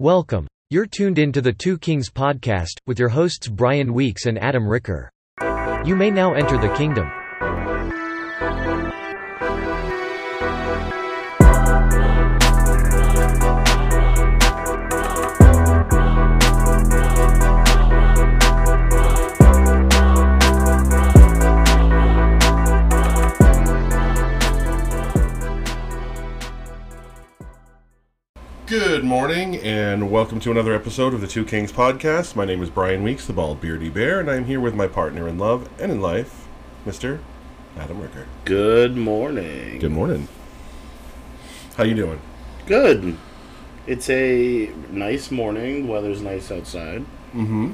Welcome. You're tuned in to the Two Kings podcast with your hosts Brian Weeks and Adam Ricker. You may now enter the kingdom. Good morning, and welcome to another episode of the Two Kings podcast. My name is Brian Weeks, the bald beardy bear, and I'm here with my partner in love and in life, Mr. Adam Ricker. Good morning. Good morning. How you doing? Good. It's a nice morning. The Weather's nice outside. Mm-hmm.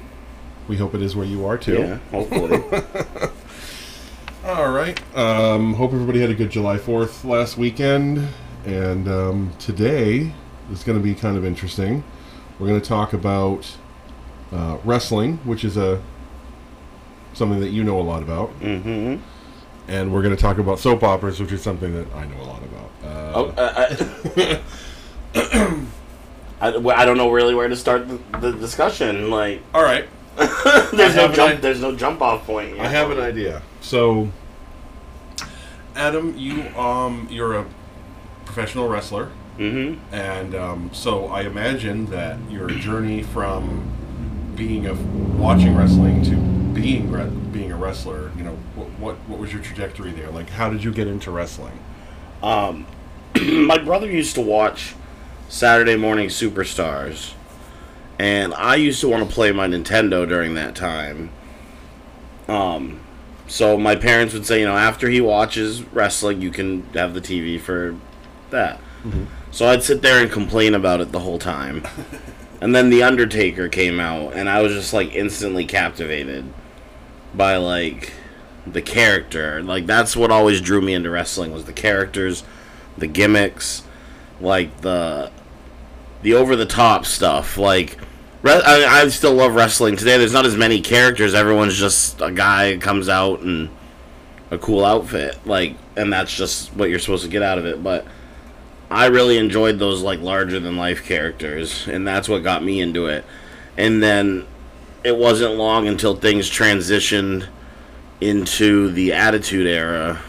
We hope it is where you are too. Yeah, hopefully. All right. Um, hope everybody had a good July Fourth last weekend, and um, today is going to be kind of interesting. We're going to talk about uh, wrestling, which is a something that you know a lot about, mm-hmm. and we're going to talk about soap operas, which is something that I know a lot about. Uh, Oh, uh, I, I, I don't know really where to start the, the discussion. Like, All right. there's no jump. idea. There's no jump off point. I have an idea. So, Adam, you um, you're a professional wrestler, Mm-hmm. and um, so I imagine that your journey from being a watching wrestling to being re- being a wrestler, you know, what, what what was your trajectory there? Like, how did you get into wrestling? Um, my brother used to watch Saturday Morning Superstars, and I used to want to play my Nintendo during that time. Um, so my parents would say, you know, after he watches wrestling, you can have the TV for that. So I'd sit there and complain about it the whole time. and then The Undertaker came out, and I was just like instantly captivated by like the character. Like that's what always drew me into wrestling was the characters, the gimmicks, like the the over the top stuff. Like re- I, I still love wrestling today. There's not as many characters. Everyone's just a guy comes out and a cool outfit. Like and that's just what you're supposed to get out of it. But I really enjoyed those like larger than life characters, and that's what got me into it. And then it wasn't long until things transitioned into the Attitude Era,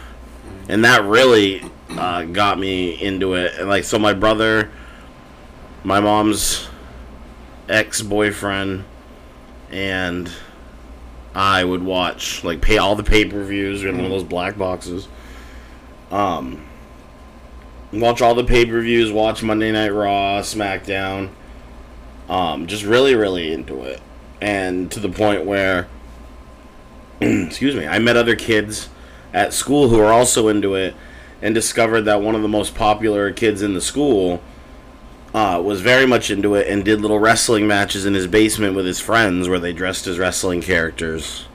and that really uh, got me into it. And like, so my brother, my mom's ex boyfriend, and I would watch like pay all the pay per views in one of those black boxes. Um, watch all the pay per views, watch Monday Night Raw, SmackDown. Um, just really, really into it, and to the point where excuse me, I met other kids at school who are also into it and discovered that one of the most popular kids in the school uh, was very much into it and did little wrestling matches in his basement with his friends where they dressed as wrestling characters.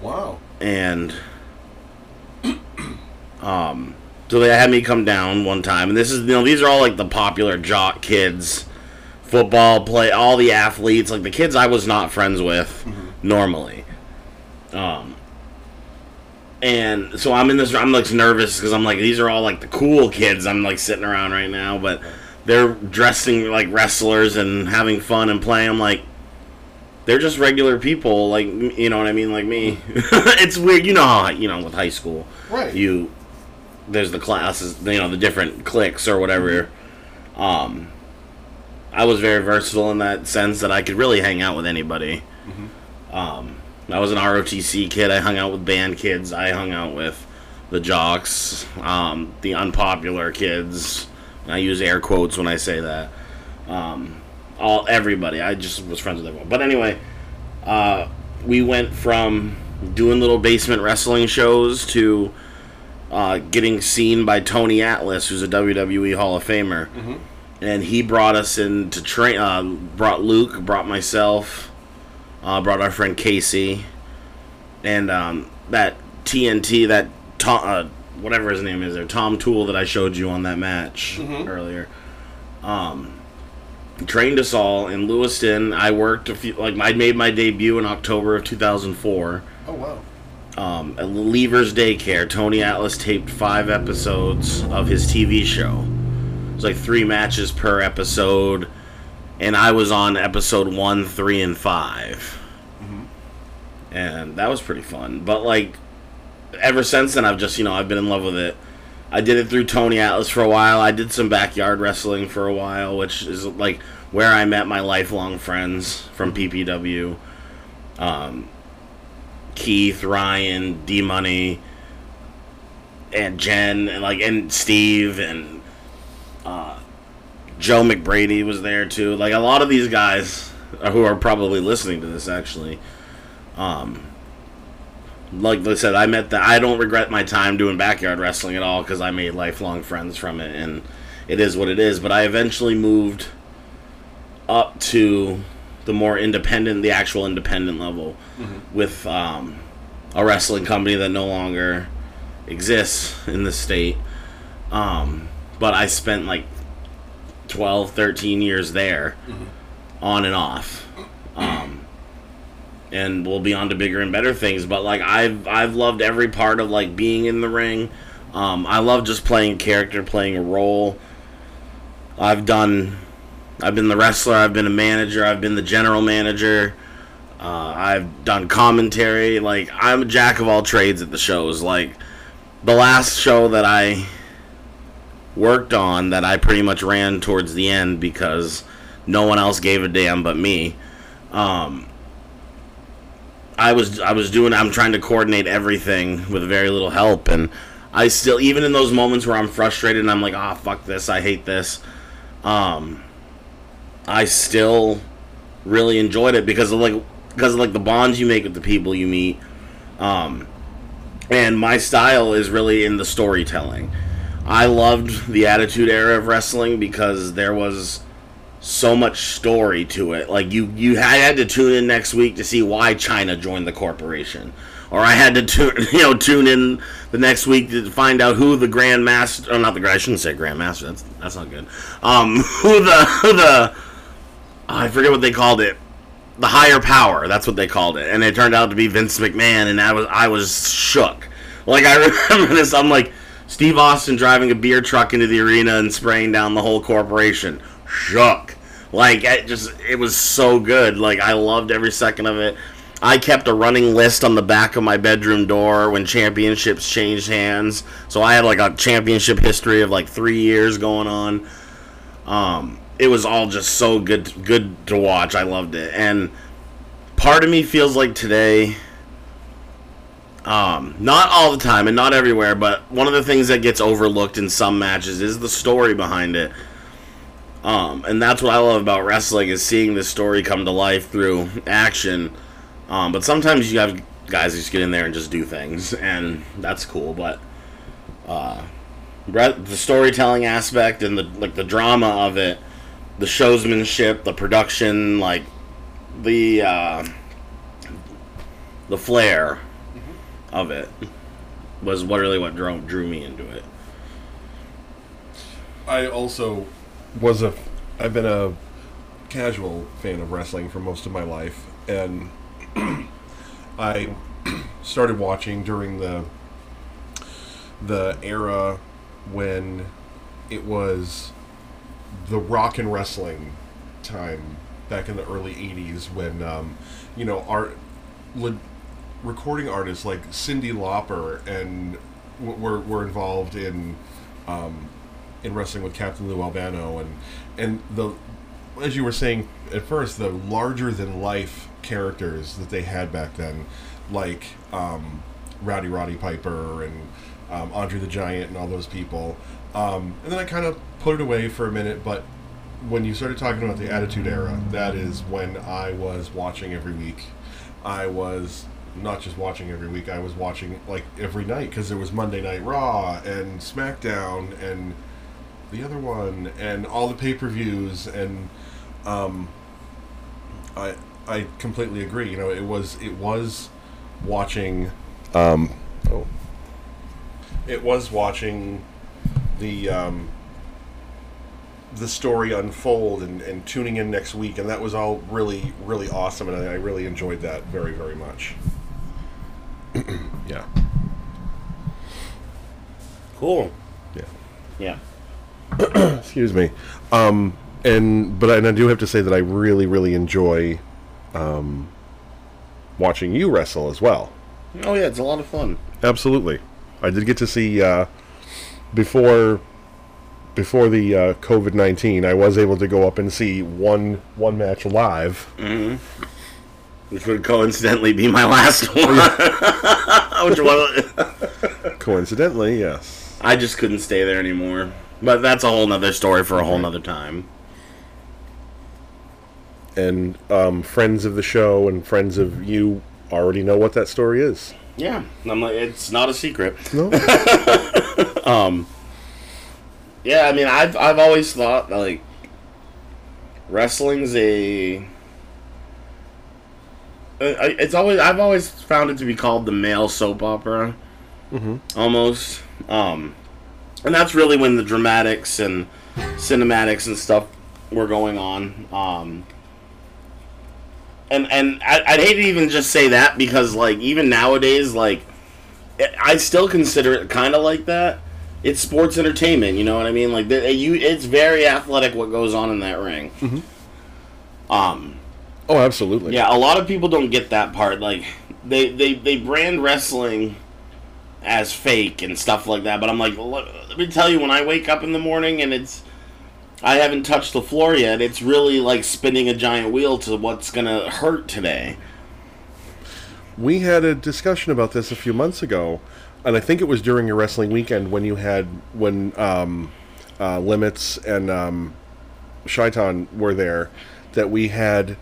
Wow. And um so they had me come down one time and this is you know these are all like the popular jock kids football play all the athletes like the kids I was not friends with normally um, and so I'm in this. I'm like nervous because I'm like these are all like the cool kids. I'm like sitting around right now, but they're dressing like wrestlers and having fun and playing. I'm like, they're just regular people, like you know what I mean, like me. it's weird, you know how you know with high school, Right. You there's the classes, you know, the different cliques or whatever. Um, I was very versatile in that sense that I could really hang out with anybody. Um, I was an ROTC kid. I hung out with band kids. I hung out with the jocks, um, the unpopular kids. I use air quotes when I say that. Um, all everybody. I just was friends with everyone. But anyway, uh, we went from doing little basement wrestling shows to uh, getting seen by Tony Atlas, who's a WWE Hall of Famer, and he brought us in to train. Uh, brought Luke, brought myself, uh, brought our friend Casey, and um, that TNT, that Tom, uh, whatever his name is, there, Tom Tool that I showed you on that match earlier. Um, trained us all in Lewiston. I worked a few, like I made my debut in October of 2004 Oh wow. Um, Daycare, Tony Atlas taped five episodes of his TV show. It was like three matches per episode. and I was on episode one, three, and 5 and that was pretty fun. But like, ever since then, I've just you know I've been in love with it. I did it through Tony Atlas for a while. I did some backyard wrestling for a while, which is like where I met my lifelong friends from PPW. Um, Keith, Ryan, D Money, and Jen, and like and Steve and uh, Joe McBrady was there too. Like a lot of these guys who are probably listening to this actually. Um, like I said, I met the. I don't regret my time doing backyard wrestling at all because I made lifelong friends from it, and it is what it is. But I eventually moved up to the more independent, the actual independent level, with um, a wrestling company that no longer exists in the state. Um, but I spent like 12, 13 years there, on and off. Um, and we'll be on to bigger and better things. But like I've I've loved every part of like being in the ring. Um, I love just playing character, playing a role. I've done, I've been the wrestler, I've been a manager, I've been the general manager. Uh, I've done commentary. Like I'm a jack of all trades at the shows. Like the last show that I worked on that I pretty much ran towards the end because no one else gave a damn but me. Um, I was I was doing I'm trying to coordinate everything with very little help and I still even in those moments where I'm frustrated and I'm like ah fuck this I hate this um I still really enjoyed it because of like because of like the bonds you make with the people you meet um and my style is really in the storytelling I loved the attitude era of wrestling because there was so much story to it. Like you, you had to tune in next week to see why Chyna joined the corporation, or I had to tune, you know, tune in the next week to find out who the Grand Master, oh, not the Grand, I shouldn't say Grand Master. That's that's not good. Um, who the who the I forget what they called it. The higher power. That's what they called it, and it turned out to be Vince McMahon, and I was I was shook. Like I remember this. I'm like. Steve Austin driving a beer truck into the arena and spraying down the whole corporation. Shook. Like it just it was so good. Like I loved every second of it. I kept a running list on the back of my bedroom door when championships changed hands. So I had like a championship history of like 3 years going on. Um it was all just so good good to watch. I loved it. And part of me feels like today um, not all the time and not everywhere, but one of the things that gets overlooked in some matches is the story behind it. Um, and that's what I love about wrestling is seeing the story come to life through action. Um, but sometimes you have guys just get in there and just do things, and that's cool. But uh, the storytelling aspect and the like, the drama of it, the showsmanship, the production, like the uh, the flair of it was what really what drew, drew me into it. I also was a. I've been a casual fan of wrestling for most of my life, and I started watching during the the era when it was the rock and wrestling time back in the early 80s when um, you know art le- recording artists like Cyndi Lauper and w- were, were involved in um, in wrestling with Captain Lou Albano and and the as you were saying at first the larger than life characters that they had back then like um, Rowdy Roddy Piper and um, Andre the Giant and all those people um, and then I kind of put it away for a minute but when you started talking about the Attitude Era that is when I was watching every week I was not just watching every week I was watching like every night because there was Monday Night Raw and SmackDown and the other one and all the pay-per-views and um, I I completely agree. You know, it was it was watching um, oh it was watching the um, the story unfold and, and tuning in next week and that was all really really awesome and I, I really enjoyed that very very much. yeah. Cool. Yeah. Yeah. excuse me. Um, and but I, and I do have to say that I really really enjoy um, watching you wrestle as well. Oh yeah, it's a lot of fun. Absolutely, I did get to see uh, before before the uh, COVID nineteen. I was able to go up and see one one match live. Which would coincidentally be my last one. Which one? Coincidentally, yes. I just couldn't stay there anymore. But that's a whole nother story for a whole nother time. And um, friends of the show and friends of you already know what that story is. Yeah, I'm like, it's not a secret. No, Yeah, I mean, I've I've always thought like wrestling's a. It's always I've always found it to be called the male soap opera, almost. Um, and that's really when the dramatics and cinematics and stuff were going on. Um, and and I, I'd hate to even just say that because like even nowadays like I still consider it kind of like that. It's sports entertainment, you know what I mean? Like the, you, it's very athletic what goes on in that ring. Um, oh, absolutely. yeah, a lot of people don't get that part. Like they they they brand wrestling as fake and stuff like that. But I'm like, let, let me tell you, when I wake up in the morning and it's I haven't touched the floor yet, it's really like spinning a giant wheel to what's gonna hurt today. We had a discussion about this a few months ago, and I think it was during your wrestling weekend when you had when um, uh, Limits and um, Shaitan were there that we had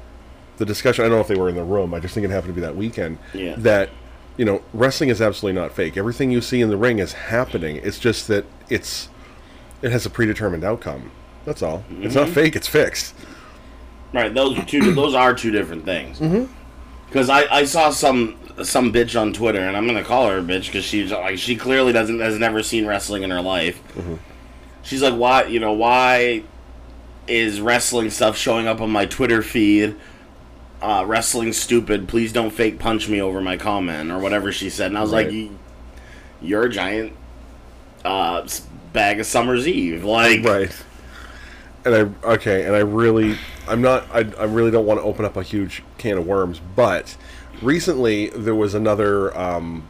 the discussion. I don't know if they were in the room. I just think it happened to be that weekend. Yeah. That you know, wrestling is absolutely not fake. Everything you see in the ring is happening. It's just that it's it has a predetermined outcome. That's all. It's not fake. It's fixed. Right, those are two. those are two different things. Because I, I saw some some bitch on Twitter, and I'm gonna call her a bitch because she's like she clearly doesn't has never seen wrestling in her life. She's like, why you know why is wrestling stuff showing up on my Twitter feed? Uh, wrestling stupid. Please don't fake punch me over my comment or whatever she said. And I was like, Right. you, you're a giant uh, bag of Summer's Eve. Like, right and i okay and i really i'm not I, I really don't want to open up a huge can of worms but recently there was another um,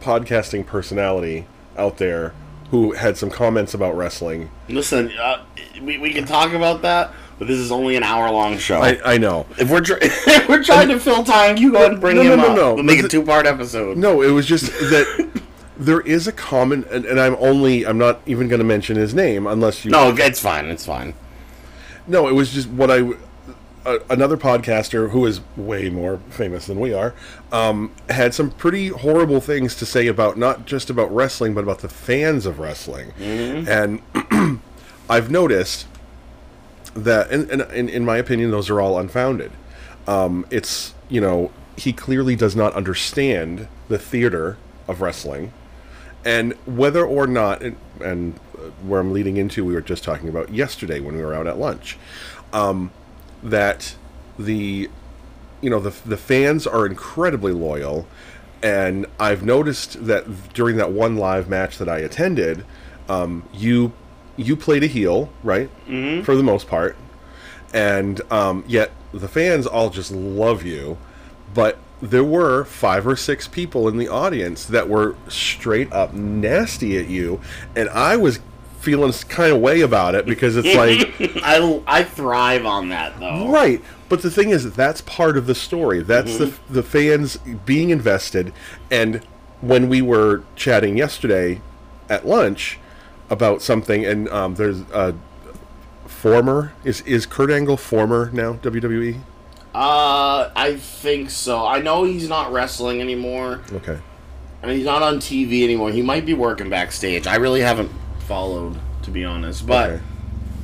podcasting personality out there who had some comments about wrestling Listen, uh, we, we can talk about that, but this is only an hour long show. i, I know if we're tr- if we're trying to fill time, you go ahead and bring No, no, him no, up. no. We'll make a two part episode. no it was just that there is a common and, and i'm only i'm not even going to mention his name unless you No, it's fine. It's fine. No, it was just what I. Another podcaster who is way more famous than we are um, had some pretty horrible things to say about not just about wrestling but about the fans of wrestling. And i've noticed that and, and, and in my opinion those are all unfounded. Um, it's you know he clearly does not understand the theater of wrestling. And whether or not and, and uh, where i'm leading into we were just talking about yesterday when we were out at lunch. Um, that the you know the, the fans are incredibly loyal. And i've noticed that during that one live match that i attended um, you you played a heel right? Mm-hmm. for the most part. And um, yet the fans all just love you. But there were five or six people in the audience that were straight up nasty at you. And i was feeling kind of way about it because it's like I, I thrive on that though. Right, but the thing is, that's part of the story. That's the the fans being invested. And when we were chatting yesterday at lunch about something, and um, there's a former is is Kurt Angle former now? WWE? Uh, I think so. I know he's not wrestling anymore, Okay, I mean, he's not on TV anymore. He might be working backstage. I really haven't followed, to be honest. But Okay.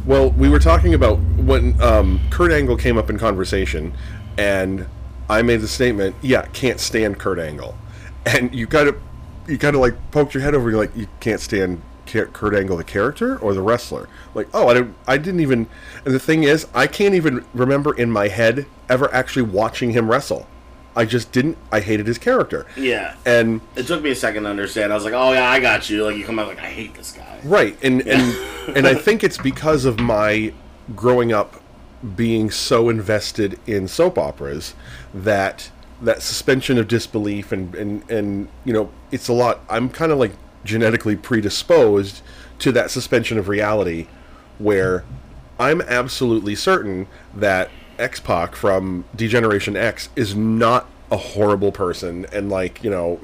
Well, we were talking about when um, Kurt Angle came up in conversation, and I made the statement, "Yeah, can't stand Kurt Angle," and you kind of, you kind of like poked your head over. You're like, "You can't stand Kurt Angle, the character or the wrestler?" Like, oh, I didn't, I didn't even. And the thing is, I can't even remember in my head ever actually watching him wrestle. I just didn't. I hated his character, yeah, and it took me a second to understand. I was like, oh yeah, I got you. Like you come out like I hate this guy. Right, and and and I think it's because of my growing up being so invested in soap operas that that suspension of disbelief and and and you know it's a lot i'm kind of like genetically predisposed to that suspension of reality where i'm absolutely certain that x-pac from D-Generation X is not a horrible person and like you know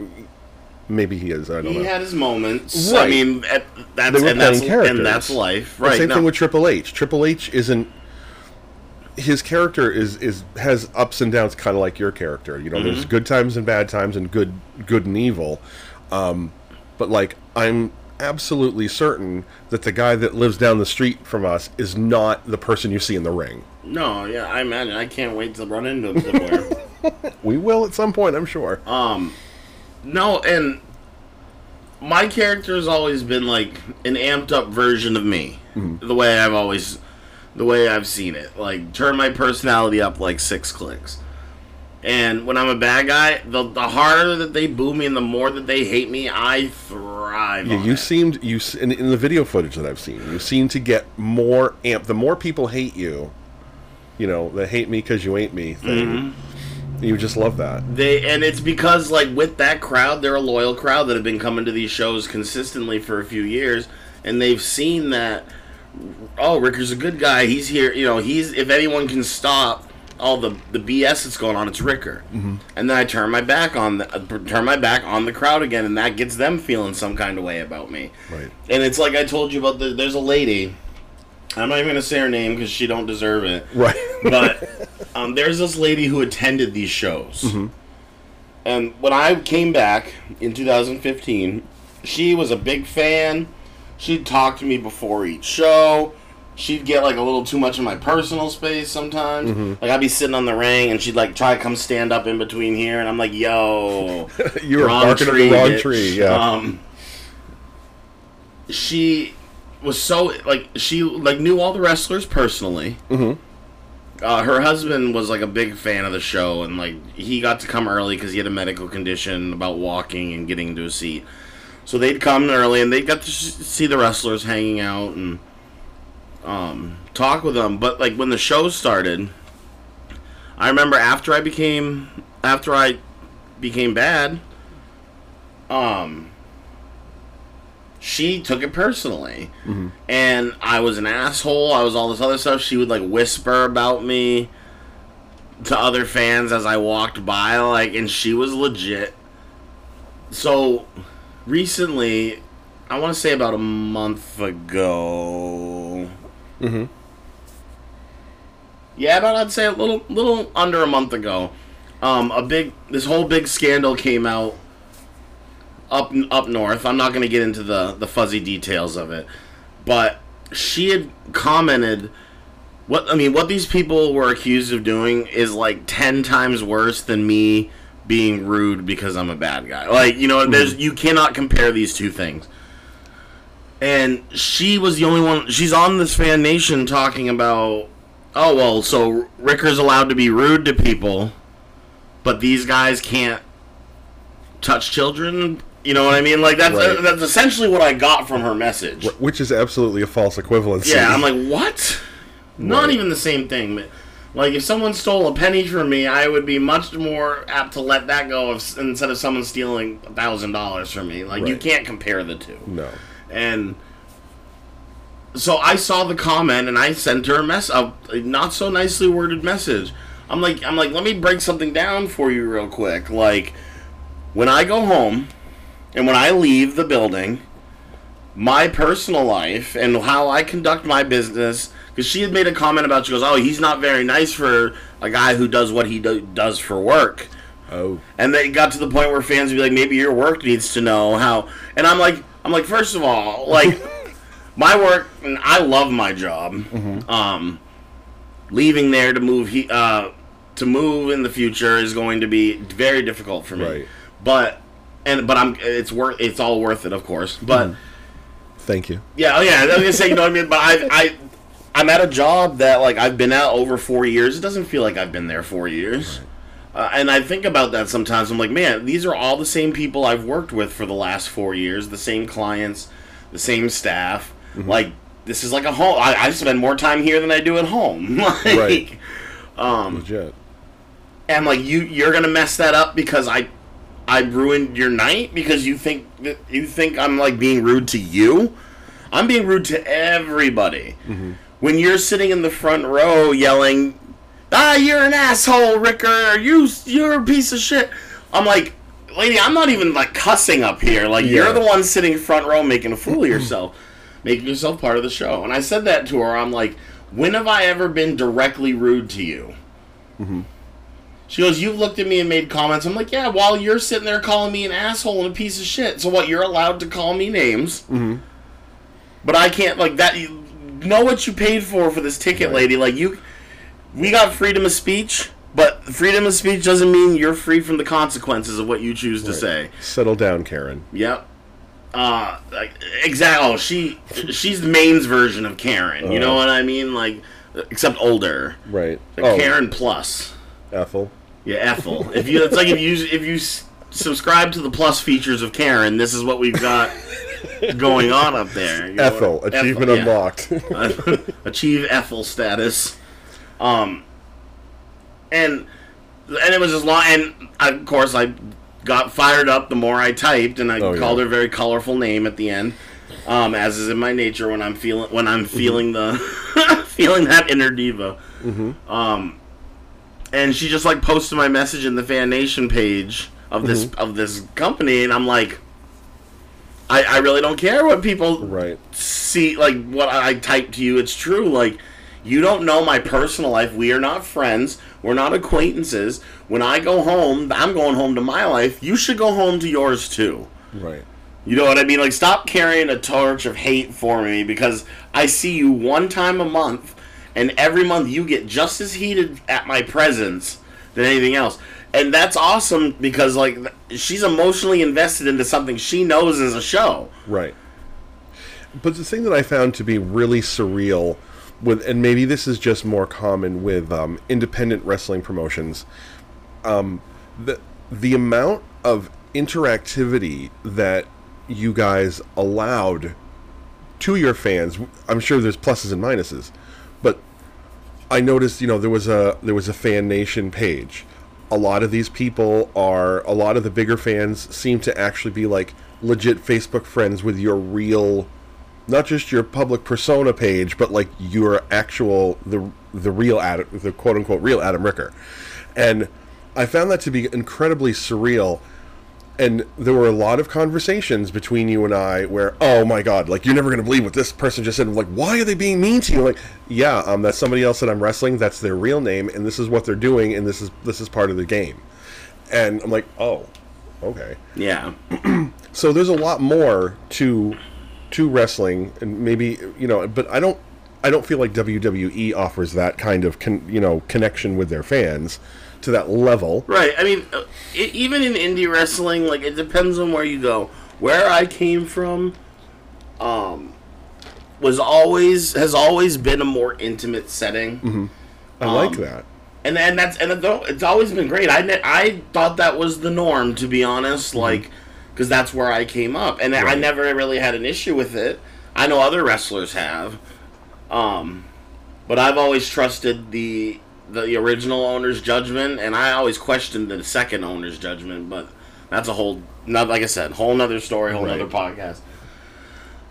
maybe he is i don't He know He had his moments. Right. I mean, at, that's they were and that's characters. and that's life, The right? same no. thing with Triple H. Triple H isn't his character is is has ups and downs, kind of like your character. You know, Mm-hmm. there's good times and bad times, and good good and evil. Um, but like, I'm absolutely certain that the guy that lives down the street from us is not the person you see in the ring. No, yeah, I imagine. I can't wait to run into him somewhere. We will at some point, I'm sure. Um, no, and my character has always been like an amped up version of me. The way I've always, the way I've seen it, like turn my personality up like six clicks. And when I'm a bad guy, the the harder that they boo me and the more that they hate me, I thrive. Yeah, you seemed you in, in the video footage that I've seen, you seem to get more amp. The more people hate you, you know, the hate me because you ain't me thing. Mm-hmm. You just love that. They and it's because like with that crowd, they're a loyal crowd that have been coming to these shows consistently for a few years, and they've seen that. Oh, Ricker's a good guy. He's here. You know, he's if anyone can stop all the the BS that's going on, it's Ricker. Mm-hmm. And then I turn my back on the uh, turn my back on the crowd again, and that gets them feeling some kind of way about me. Right. And it's like I told you about. The, there's a lady. I'm not even gonna say her name because she don't deserve it Right. but um, there's this lady who attended these shows, and when I came back in 2015, she was a big fan. She'd talk to me before each show. She'd get like a little too much in my personal space sometimes. Like I'd be sitting on the ring, and she'd like try to come stand up in between here, and I'm like, "Yo, you were barking up the wrong bitch. tree. Yeah. Um, she was so like she like knew all the wrestlers personally. Mhm. Uh, her husband was like a big fan of the show, and like he got to come early because he had a medical condition about walking and getting to a seat. So they'd come early, and they got to see the wrestlers hanging out and um, talk with them. But like when the show started, I remember after I became after I became bad, um, she took it personally, and I was an asshole. I was all this other stuff. She would like whisper about me to other fans as I walked by, like, and she was legit. So recently, I want to say about a month ago. Mhm. Yeah, about I'd say a little, little under a month ago. Um, a big, this whole big scandal came out up up north. I'm not going to get into the the fuzzy details of it, but she had commented what I mean. What these people were accused of doing is like ten times worse than me being rude because I'm a bad guy. Like you know, hmm. there's you cannot compare these two things. And she was the only one. She's on this fan nation talking about, oh well, so Ricker's allowed to be rude to people, but these guys can't touch children. You know what I mean? Like that's Right. that's essentially what I got from her message. Which is absolutely a false equivalency. Yeah, I'm like, what? Not even the same thing. Like, if someone stole a penny from me, I would be much more apt to let that go if, instead of someone stealing a thousand dollars from me. Like, you can't compare the two. no. And so I saw the comment and I sent her a mess, a not so nicely worded message. I'm like, I'm like, let me break something down for you real quick. Like, when I go home and when I leave the building, my personal life and how I conduct my business. Because she had made a comment about, she goes, "Oh, he's not very nice for a guy who does what he do- does for work." Oh. And they got to the point where fans would be like, "Maybe your work needs to know how." And I'm like, I'm like, first of all, like my work, and I love my job. Um, leaving there to move he uh, to move in the future is going to be very difficult for me. Right. But and but I'm it's worth it's all worth it, of course. But. Thank you. Yeah, oh yeah, I was gonna say, you know what I mean. But I, I, I'm at a job that like I've been at over four years. It doesn't feel like I've been there four years. Uh, and I think about that sometimes. I'm like, man, these are all the same people I've worked with for the last four years, the same clients, the same staff. Like, this is like a home. I, I spend more time here than I do at home. like, Right. Um, Legit. and like you, you're gonna mess that up because I, I ruined your night because you think that you think I'm like being rude to you. I'm being rude to everybody. Mm-hmm. When you're sitting in the front row yelling, "Ah, you're an asshole, Ricker! You, you're a piece of shit." I'm like, lady, I'm not even like cussing up here. Like Yeah. you're the one sitting front row making a fool of mm-hmm. yourself, making yourself part of the show. And I said that to her. I'm like, when have I ever been directly rude to you? Mm-hmm. She goes, You've looked at me and made comments. I'm like, Yeah, while you're sitting there calling me an asshole and a piece of shit. So what? You're allowed to call me names. Mm-hmm. But I can't, like, that. You know what you paid for for this ticket, Right. lady. Like, you. We got freedom of speech, but freedom of speech doesn't mean you're free from the consequences of what you choose to say. Settle down, Karen. Yep. Uh, like, exactly. Oh, she she's the Maine's version of Karen. You know Oh. what I mean? Like, except older. Right. Like oh, Karen plus. Ethel. Yeah, Ethel. If you, it's like if you if you subscribe to the plus features of Karen, this is what we've got going on up there. You know Ethel. what- Achievement Ethel, yeah. unlocked. Achieve Ethel status. Um, and and it was as long. And I, of course, I got fired up the more I typed, and I Oh, called yeah. her a very colorful name at the end. Um, as is in my nature when I'm feeling when I'm Mm-hmm. feeling the feeling that inner diva. Mm-hmm. Um, and she just like posted my message in the Fan Nation page of this Mm-hmm. of this company, and I'm like, I I really don't care what people right. see like what I type to you. It's true. Like you don't know my personal life. We are not friends. We're not acquaintances. When I go home, I'm going home to my life. You should go home to yours too. Right. You know what I mean? Like stop carrying a torch of hate for me because I see you one time a month and every month you get just as heated at my presence than anything else. And that's awesome because like she's emotionally invested into something she knows is a show. Right. But the thing that I found to be really surreal with, and maybe this is just more common with um, independent wrestling promotions, um, the the amount of interactivity that you guys allowed to your fans. I'm sure there's pluses and minuses, I noticed, you know, there was a there was a fan nation page. A lot of these people are a lot of the bigger fans seem to actually be like legit Facebook friends with your real not just your public persona page, but like your actual the the real Adam, the quote unquote real Adam Ricker. And I found that to be incredibly surreal and there were a lot of conversations between you and I where, oh my god, like you're never gonna believe what this person just said. I'm like, why are they being mean to you? Like, yeah, um, that's somebody else that I'm wrestling. That's their real name, and this is what they're doing, and this is this is part of the game. And I'm like, oh, okay. Yeah. So there's a lot more to to wrestling, and maybe you know, but I don't I don't feel like WWE offers that kind of con, you know connection with their fans to that level. Right. I mean, uh, e even in indie wrestling, like it depends on where you go. Where I came from, um, was always has always been a more intimate setting, I like Um, that. and and that's and it- it's always been great. I ne- I thought that was the norm, to be honest. Like, because that's where I came up, and I never really had an issue with it. I know other wrestlers have, um, but I've always trusted the the original owner's judgment, and I always questioned the second owner's judgment. But that's a whole, not like I said, whole nother story, whole Right. nother podcast.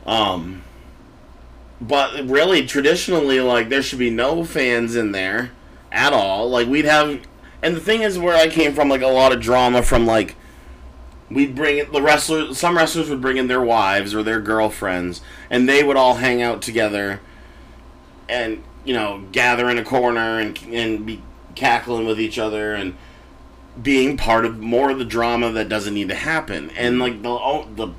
Um, but really, traditionally, like there should be no fans in there at all. Like we'd have, and the thing is, where I came from, like a lot of drama from like we'd bring in the wrestlers. Some wrestlers would bring in their wives or their girlfriends, and they would all hang out together, and you know, gather in a corner and and be cackling with each other and being part of more of the drama that doesn't need to happen. And like the oh, the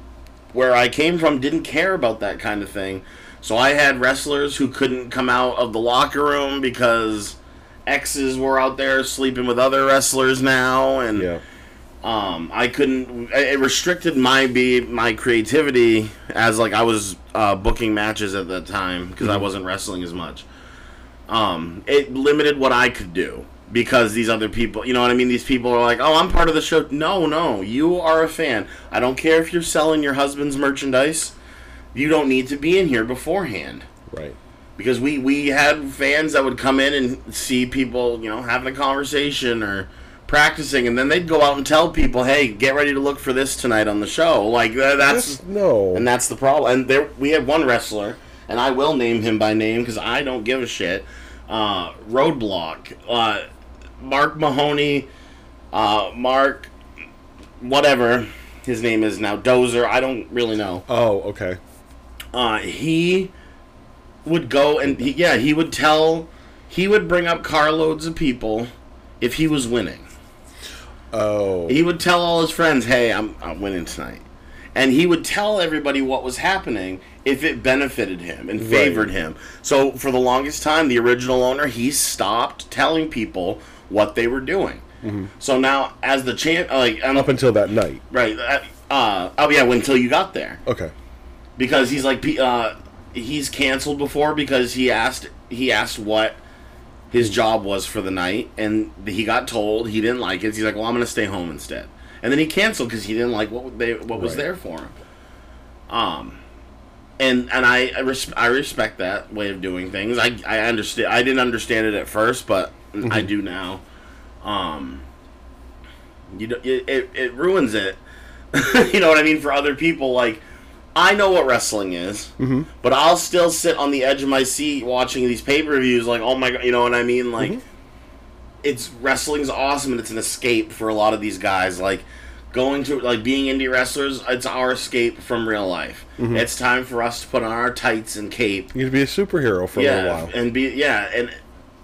where I came from didn't care about that kind of thing. So I had wrestlers who couldn't come out of the locker room because exes were out there sleeping with other wrestlers now, and Yeah. um, I couldn't. It restricted my be my creativity as like I was uh, booking matches at that time because I wasn't wrestling as much. Um, it limited what I could do because these other people, you know what I mean. These people are like, "Oh, I'm part of the show." No, no, you are a fan. I don't care if you're selling your husband's merchandise. You don't need to be in here beforehand. Right. because we we had fans that would come in and see people you know having a conversation or practicing and then they'd go out and tell people hey get ready to look for this tonight on the show like that, that's Just- no. and that's the problem and there we had one wrestler and i will name him by name because i don't give a shit uh, roadblock uh, mark mahoney uh, mark whatever his name is now dozer i don't really know oh, okay. uh, he would go and he, yeah, he would tell, he would bring up carloads of people if he was winning. Oh. He would tell all his friends, "Hey, I'm I'm winning tonight," and he would tell everybody what was happening if it benefited him and favored him. So for the longest time, the original owner he stopped telling people what they were doing. So now, as the champ, like and- Up until that night. right, uh, uh, oh yeah, until you got there Okay. because he's like uh, he's canceled before because he asked he asked what his job was for the night and he got told he didn't like it. He's like, "Well, I'm going to stay home instead." And then he canceled because he didn't like what they what was Right. there for him. Um, and and I I, res- I respect that way of doing things. I I understand. I didn't understand it at first, but I do now. Um, you it, it, it ruins it. you know what I mean for other people. Like I know what wrestling is, Mm-hmm. but I'll still sit on the edge of my seat watching these pay per views. Like, oh my god, you know what I mean? Like, it's wrestling's awesome and it's an escape for a lot of these guys. Like going to like being indie wrestlers, it's our escape from real life. It's time for us to put on our tights and cape You could be a superhero for a yeah, little while. and be yeah, and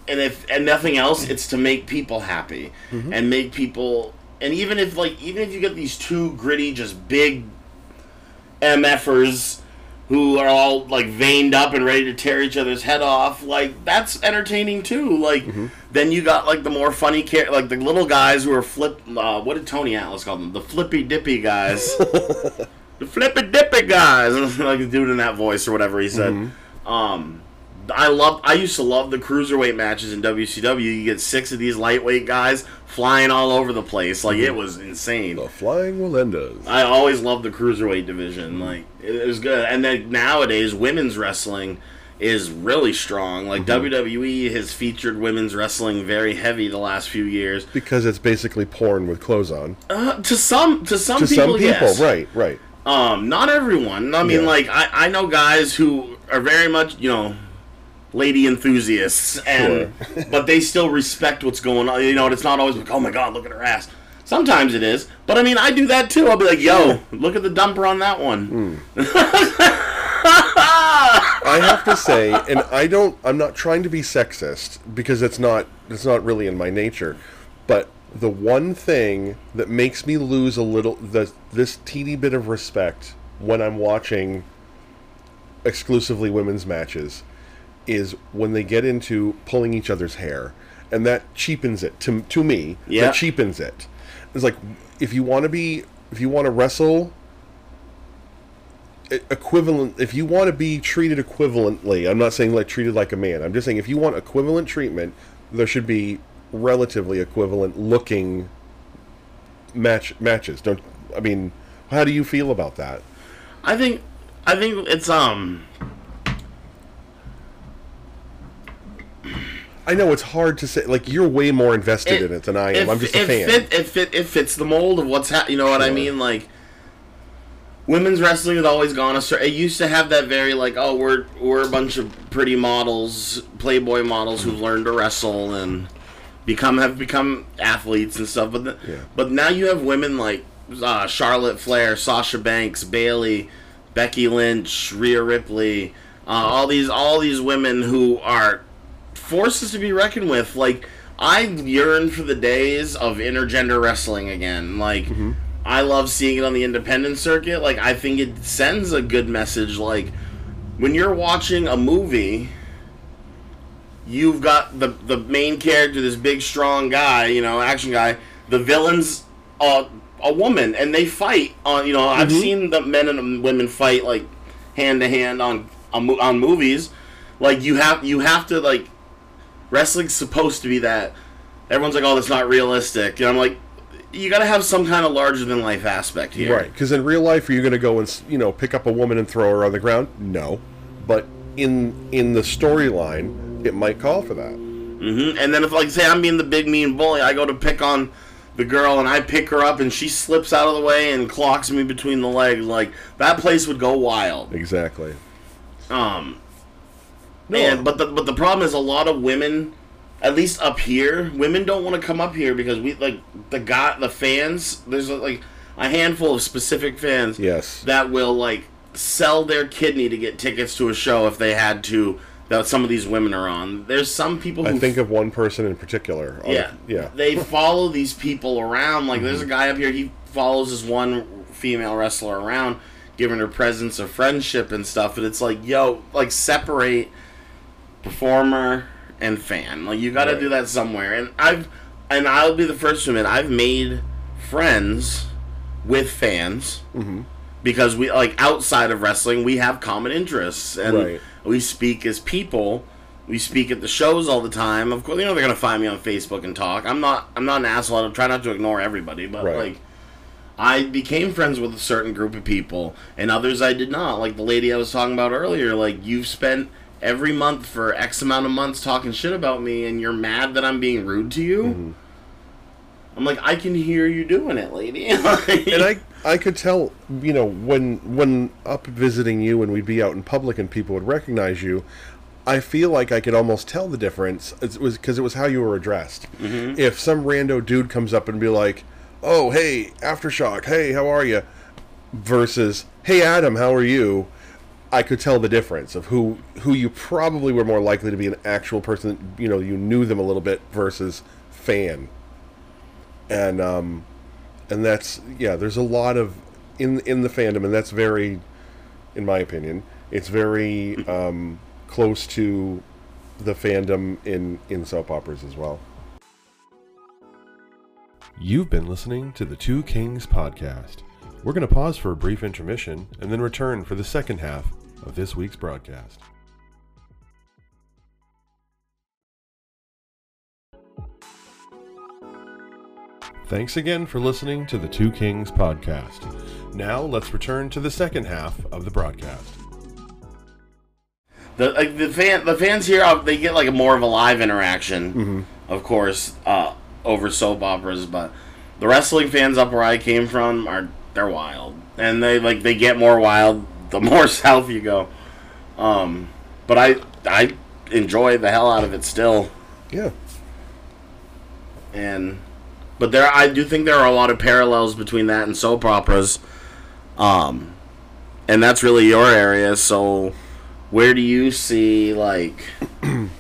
and if and nothing else, it's to make people happy Mm-hmm. and make people. And even if like even if you get these two gritty, just big MFers who are all like veined up and ready to tear each other's head off, like that's entertaining too. Like Mm-hmm. then you got like the more funny char- like the little guys who are flip. Uh, what did Tony Atlas call them? The flippy dippy guys. the flippy dippy guys, like the dude in that voice or whatever he said. Mm-hmm. Um, I love. I used to love the cruiserweight matches in WCW. You get six of these lightweight guys flying all over the place, like Mm-hmm. it was insane. The Flying Melendez. I always loved the cruiserweight division. Like it, it was good. And then nowadays, women's wrestling is really strong. Like Mm-hmm. WWE has featured women's wrestling very heavy the last few years. Because it's basically porn with clothes on. Uh, to some, to some To people, some people, yes. right, right. Um, not everyone. I mean, Yeah. like I, I know guys who are very much, you know, lady enthusiasts, and but they still respect what's going on. You know, it's not always like, oh my god, look at her ass. Sometimes it is, but I mean, I do that too. I'll be like, yo, look at the dumper on that one. Hmm. I have to say, and I don't. I'm not trying to be sexist because it's not. It's not really in my nature. But the one thing that makes me lose a little the this teeny bit of respect when I'm watching exclusively women's matches is when they get into pulling each other's hair, and that cheapens it to to me. Yeah. that cheapens it. It's like if you want to be if you want to wrestle equivalent if you want to be treated equivalently i'm not saying like treated like a man i'm just saying if you want equivalent treatment there should be relatively equivalent looking match matches don't i mean how do you feel about that I think, I think it's um, i know it's hard to say like you're way more invested in it than i am i'm just a it fan Fit, it fit. It fits the mold of what's happening. You know what I mean? Like women's wrestling has always gone a certain. It used to have that very like, oh, we're we're a bunch of pretty models, Playboy models who've learned to wrestle and become have become athletes and stuff. But the, Yeah. but now you have women like uh, Charlotte Flair, Sasha Banks, Bayley, Becky Lynch, Rhea Ripley. Uh, all these all these women who are forces to be reckoned with. Like I yearn for the days of intergender wrestling again. Like mm-hmm. I love seeing it on the independent circuit. Like I think it sends a good message. Like when you're watching a movie, you've got the the main character, this big strong guy, you know, action guy. The villain's a a woman, and they fight on. You know, I've mm-hmm. seen the men and women fight like hand to hand on on, on movies. Like you have you have to like wrestling's supposed to be that. Everyone's like, oh, that's not realistic, and I'm like, you got to have some kind of larger than life aspect here. right because in real life are you going to go and you know pick up a woman and throw her on the ground no but in in the storyline, it might call for that. hmm And then if, like, say I'm being the big mean bully, I go to pick on the girl and I pick her up and she slips out of the way and clocks me between the legs. Like that place would go wild. Exactly. Um, No. and but the but the problem is a lot of women, at least up here, women don't want to come up here because we like the got the fans. There's like a handful of specific fans Yes. that will like sell their kidney to get tickets to a show if they had to. That some of these women are on. There's some people who I think of one person in particular. yeah, Yeah. They follow these people around. Like there's a mm-hmm. guy up here. He follows this one female wrestler around, giving her presents of friendship and stuff. And it's like, yo, like separate performer and fan. Like you got to Right. do that somewhere. And I've, and I'll be the first to admit, I've made friends with fans. Mm-hmm. Because we like outside of wrestling, we have common interests, and Right. we speak as people. We speak at the shows all the time. Of course, you know they're gonna find me on Facebook and talk. I'm not. I'm not an asshole. I try not to ignore everybody, but Right. like, I became friends with a certain group of people, and others I did not. Like the lady I was talking about earlier. Like you've spent every month for X amount of months talking shit about me, and you're mad that I'm being rude to you. Mm-hmm. I'm like, I can hear you doing it, lady. and I I could tell, you know, when when up visiting you and we'd be out in public and people would recognize you, I feel like I could almost tell the difference. It was because it was how you were addressed. If some rando dude comes up and be like, "Oh, hey, aftershock, hey, how are you?" versus, "Hey, Adam, how are you?" I could tell the difference of who who you probably were more likely to be an actual person. You know, you knew them a little bit versus fan. And um, and that's yeah there's a lot of in in the fandom and that's very in my opinion it's very um, close to the fandom in in soap operas as well you've been listening to the two kings podcast we're going to pause for a brief intermission and then return for the second half of this week's broadcast Thanks again for listening to the Two Kings podcast. Now let's return to the second half of the broadcast. the like the fan the fans here uh, they get like a more of a live interaction of course uh, over soap operas but the wrestling fans up where i came from are they're wild and they like they get more wild the more south you go um but i i enjoy the hell out of it still Yeah. and but there I do think there are a lot of parallels between that and soap operas, um, and that's really your area. So, where do you see like?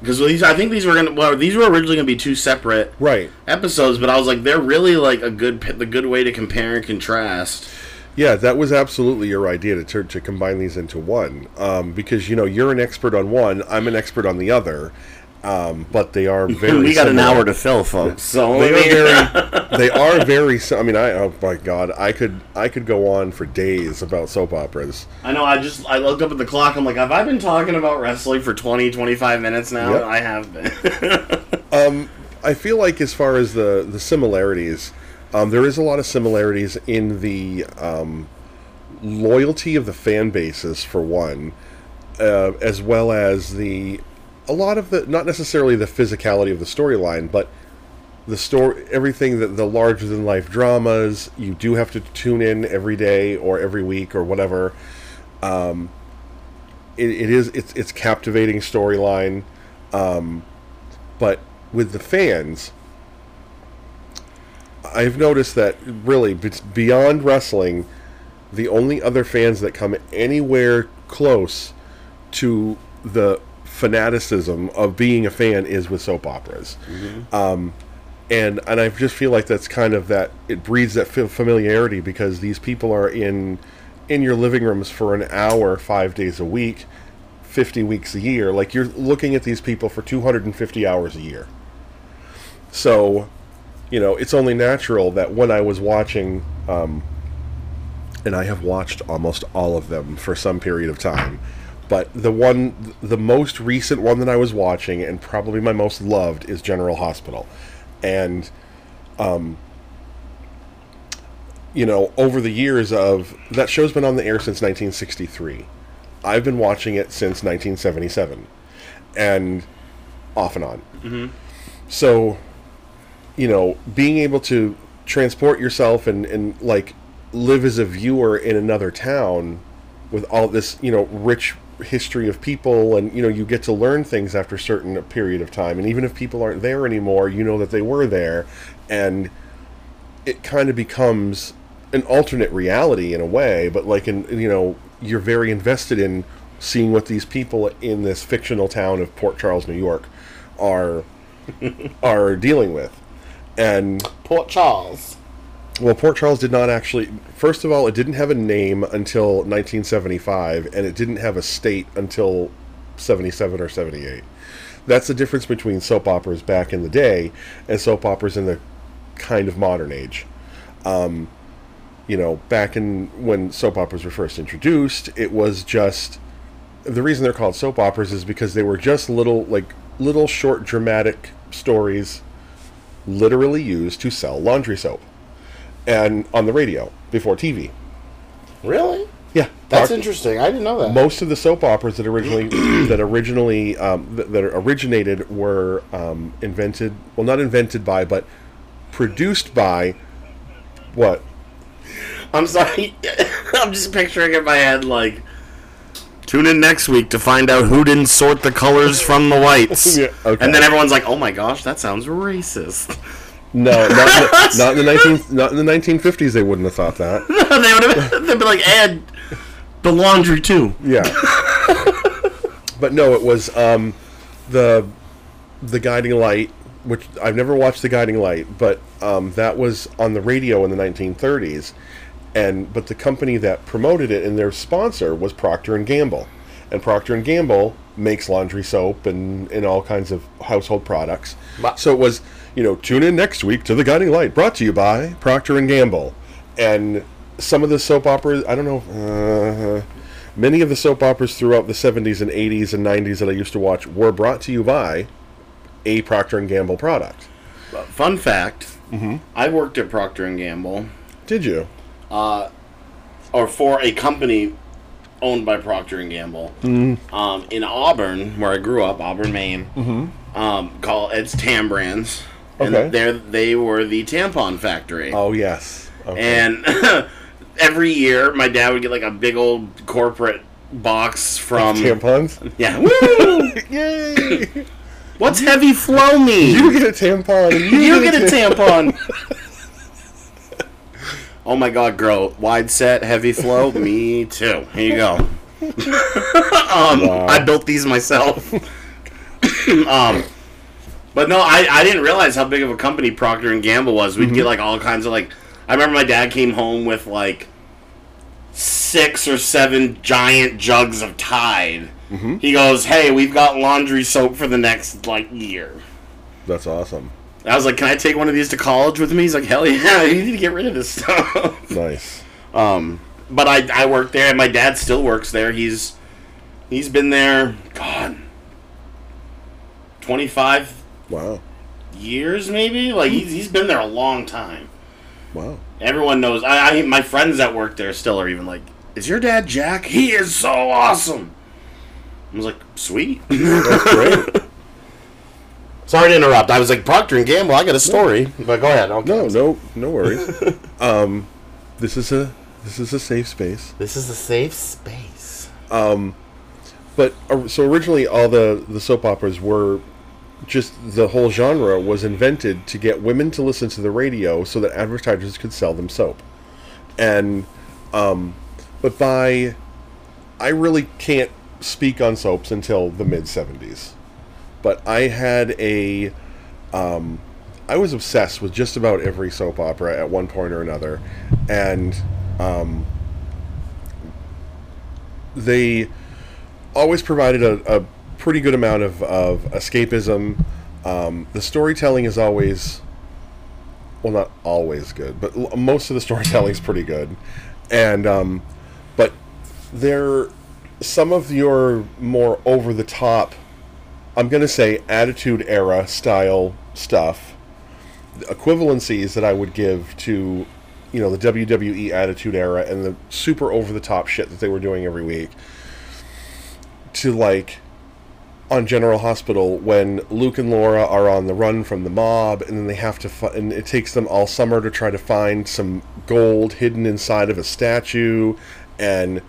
Because these, I think these were gonna. Well, these were originally gonna be two separate Right. episodes, but I was like, they're really like a good, the good way to compare and contrast. Yeah, that was absolutely your idea to to, to combine these into one. Um, because you know you're an expert on one, I'm an expert on the other, um, but they are very. we got an hour to fill, folks. So They are very. they are very. I mean, I oh my god, I could I could go on for days about soap operas. I know. I just I looked up at the clock. I'm like, have I been talking about wrestling for 20, 25 minutes now? Yep. I have been. I feel like as far as the the similarities, um, there is a lot of similarities in the um, loyalty of the fan bases for one, uh, as well as the a lot of the not necessarily the physicality of the storyline, but the story everything that the larger than life dramas you do have to tune in every day or every week or whatever. Um it, it is it's it's captivating storyline um but with the fans i've noticed that really beyond wrestling the only other fans that come anywhere close to the fanaticism of being a fan is with soap operas. Um, and and I just feel like that's kind of that it breeds that familiarity because these people are in in your living rooms for an hour five days a week 50 weeks a year. Like you're looking at these people for 250 hours a year. So you know it's only natural that when I was watching um, and I have watched almost all of them for some period of time. But the one, the most recent one that I was watching, and probably my most loved, is General Hospital, and, um, you know, over the years of that show's been on the air since 1963. I've been watching it since 1977, and off and on. So, you know, being able to transport yourself and, and like live as a viewer in another town with all this, you know, rich history of people and you know you get to learn things after a certain period of time. And even if people aren't there anymore you know that they were there. And it kind of becomes an alternate reality in a way. But like in you know you're very invested in seeing what these people in this fictional town of Port Charles New York are are dealing with. And Port Charles. Well, Port Charles did not actually. First of all, it didn't have a name until 1975, and it didn't have a state until 77 or 78. That's the difference between soap operas back in the day and soap operas in the kind of modern age. Um, you know, back in when soap operas were first introduced, it was just the reason they're called soap operas is because they were just little like little short dramatic stories literally used to sell laundry soap and on the radio before TV. Really? Yeah, That's interesting. I didn't know that. most of the soap operas that originally that originally um, that, that originated were um, invented. Well, not invented by, but produced by what? I'm sorry. I'm just picturing in my head like. Tune in next week to find out who didn't sort the colors from the whites. Yeah, okay. And then everyone's like, "Oh my gosh, that sounds racist." No, not in the, not in the nineteen not in the nineteen fifties. They wouldn't have thought that. they would have they'd be like, "Add the laundry too." Yeah. but no, it was um, the the Guiding Light, which I've never watched the Guiding Light, but um, that was on the radio in the 1930s, and but the company that promoted it and their sponsor was Procter and Gamble, and Procter and Gamble makes laundry soap and and all kinds of household products. But- so it was, you know, tune in next week to the Guiding Light, brought to you by Procter and Gamble, and some of the soap operas. I don't know. Uh, Many of the soap operas throughout the 70s and 80s and 90s that I used to watch were brought to you by a Procter and Gamble product. Fun fact: I worked at Procter and Gamble, Did you? or for a company owned by Procter and Gamble, um, in Auburn, where I grew up, Auburn, Maine. Um, call it's Tambrands, and Okay. they they were the tampon factory. Oh yes. Okay. And every year, my dad would get like a big old corporate box from tampons. yeah. Woo! Yay! What's heavy flow mean? You get a tampon. You, You get a tampon. oh my god, girl. Wide set, heavy flow. Me too. Here you go. um, I built these myself. um, but no, I, I didn't realize how big of a company Procter and Gamble was. We'd get like all kinds of like. I remember my dad came home with like six or seven giant jugs of Tide. He goes, "Hey, we've got laundry soap for the next like year." That's awesome. I was like, "Can I take one of these to college with me?" He's like, "Hell yeah! You need to get rid of this stuff." Nice. um, but I I worked there, and my dad still works there. He's he's been there, God, twenty five Wow. years maybe. Like he's he's been there a long time. Wow. Everyone knows. I, I my friends that work there still are even like, "Is your dad Jack? He is so awesome." I was like, "Sweet." That's great. Sorry to interrupt. I was like Procter and Gamble. I got a story, but go ahead. Okay. No, no, no worries. um, this is a this is a safe space. This is a safe space. Um, But uh, so originally, all the the soap operas were just the whole genre was invented to get women to listen to the radio so that advertisers could sell them soap. And um, but by I really can't speak on soaps until the mid '70s. But I had a um, I was obsessed with just about every soap opera at one point or another, and um, they always provided a, a pretty good amount of, of escapism. Um, the storytelling is always, well, not always good, but l- most of the storytelling is pretty good. And, um, but there, some of your more over the top, I'm going to say attitude era style stuff, equivalencies that I would give to, you know, the WWE attitude era and the super over the top shit that they were doing every week to like on General Hospital when Luke and Laura are on the run from the mob, and then they have to, and it takes them all summer to try to find some gold hidden inside of a statue, and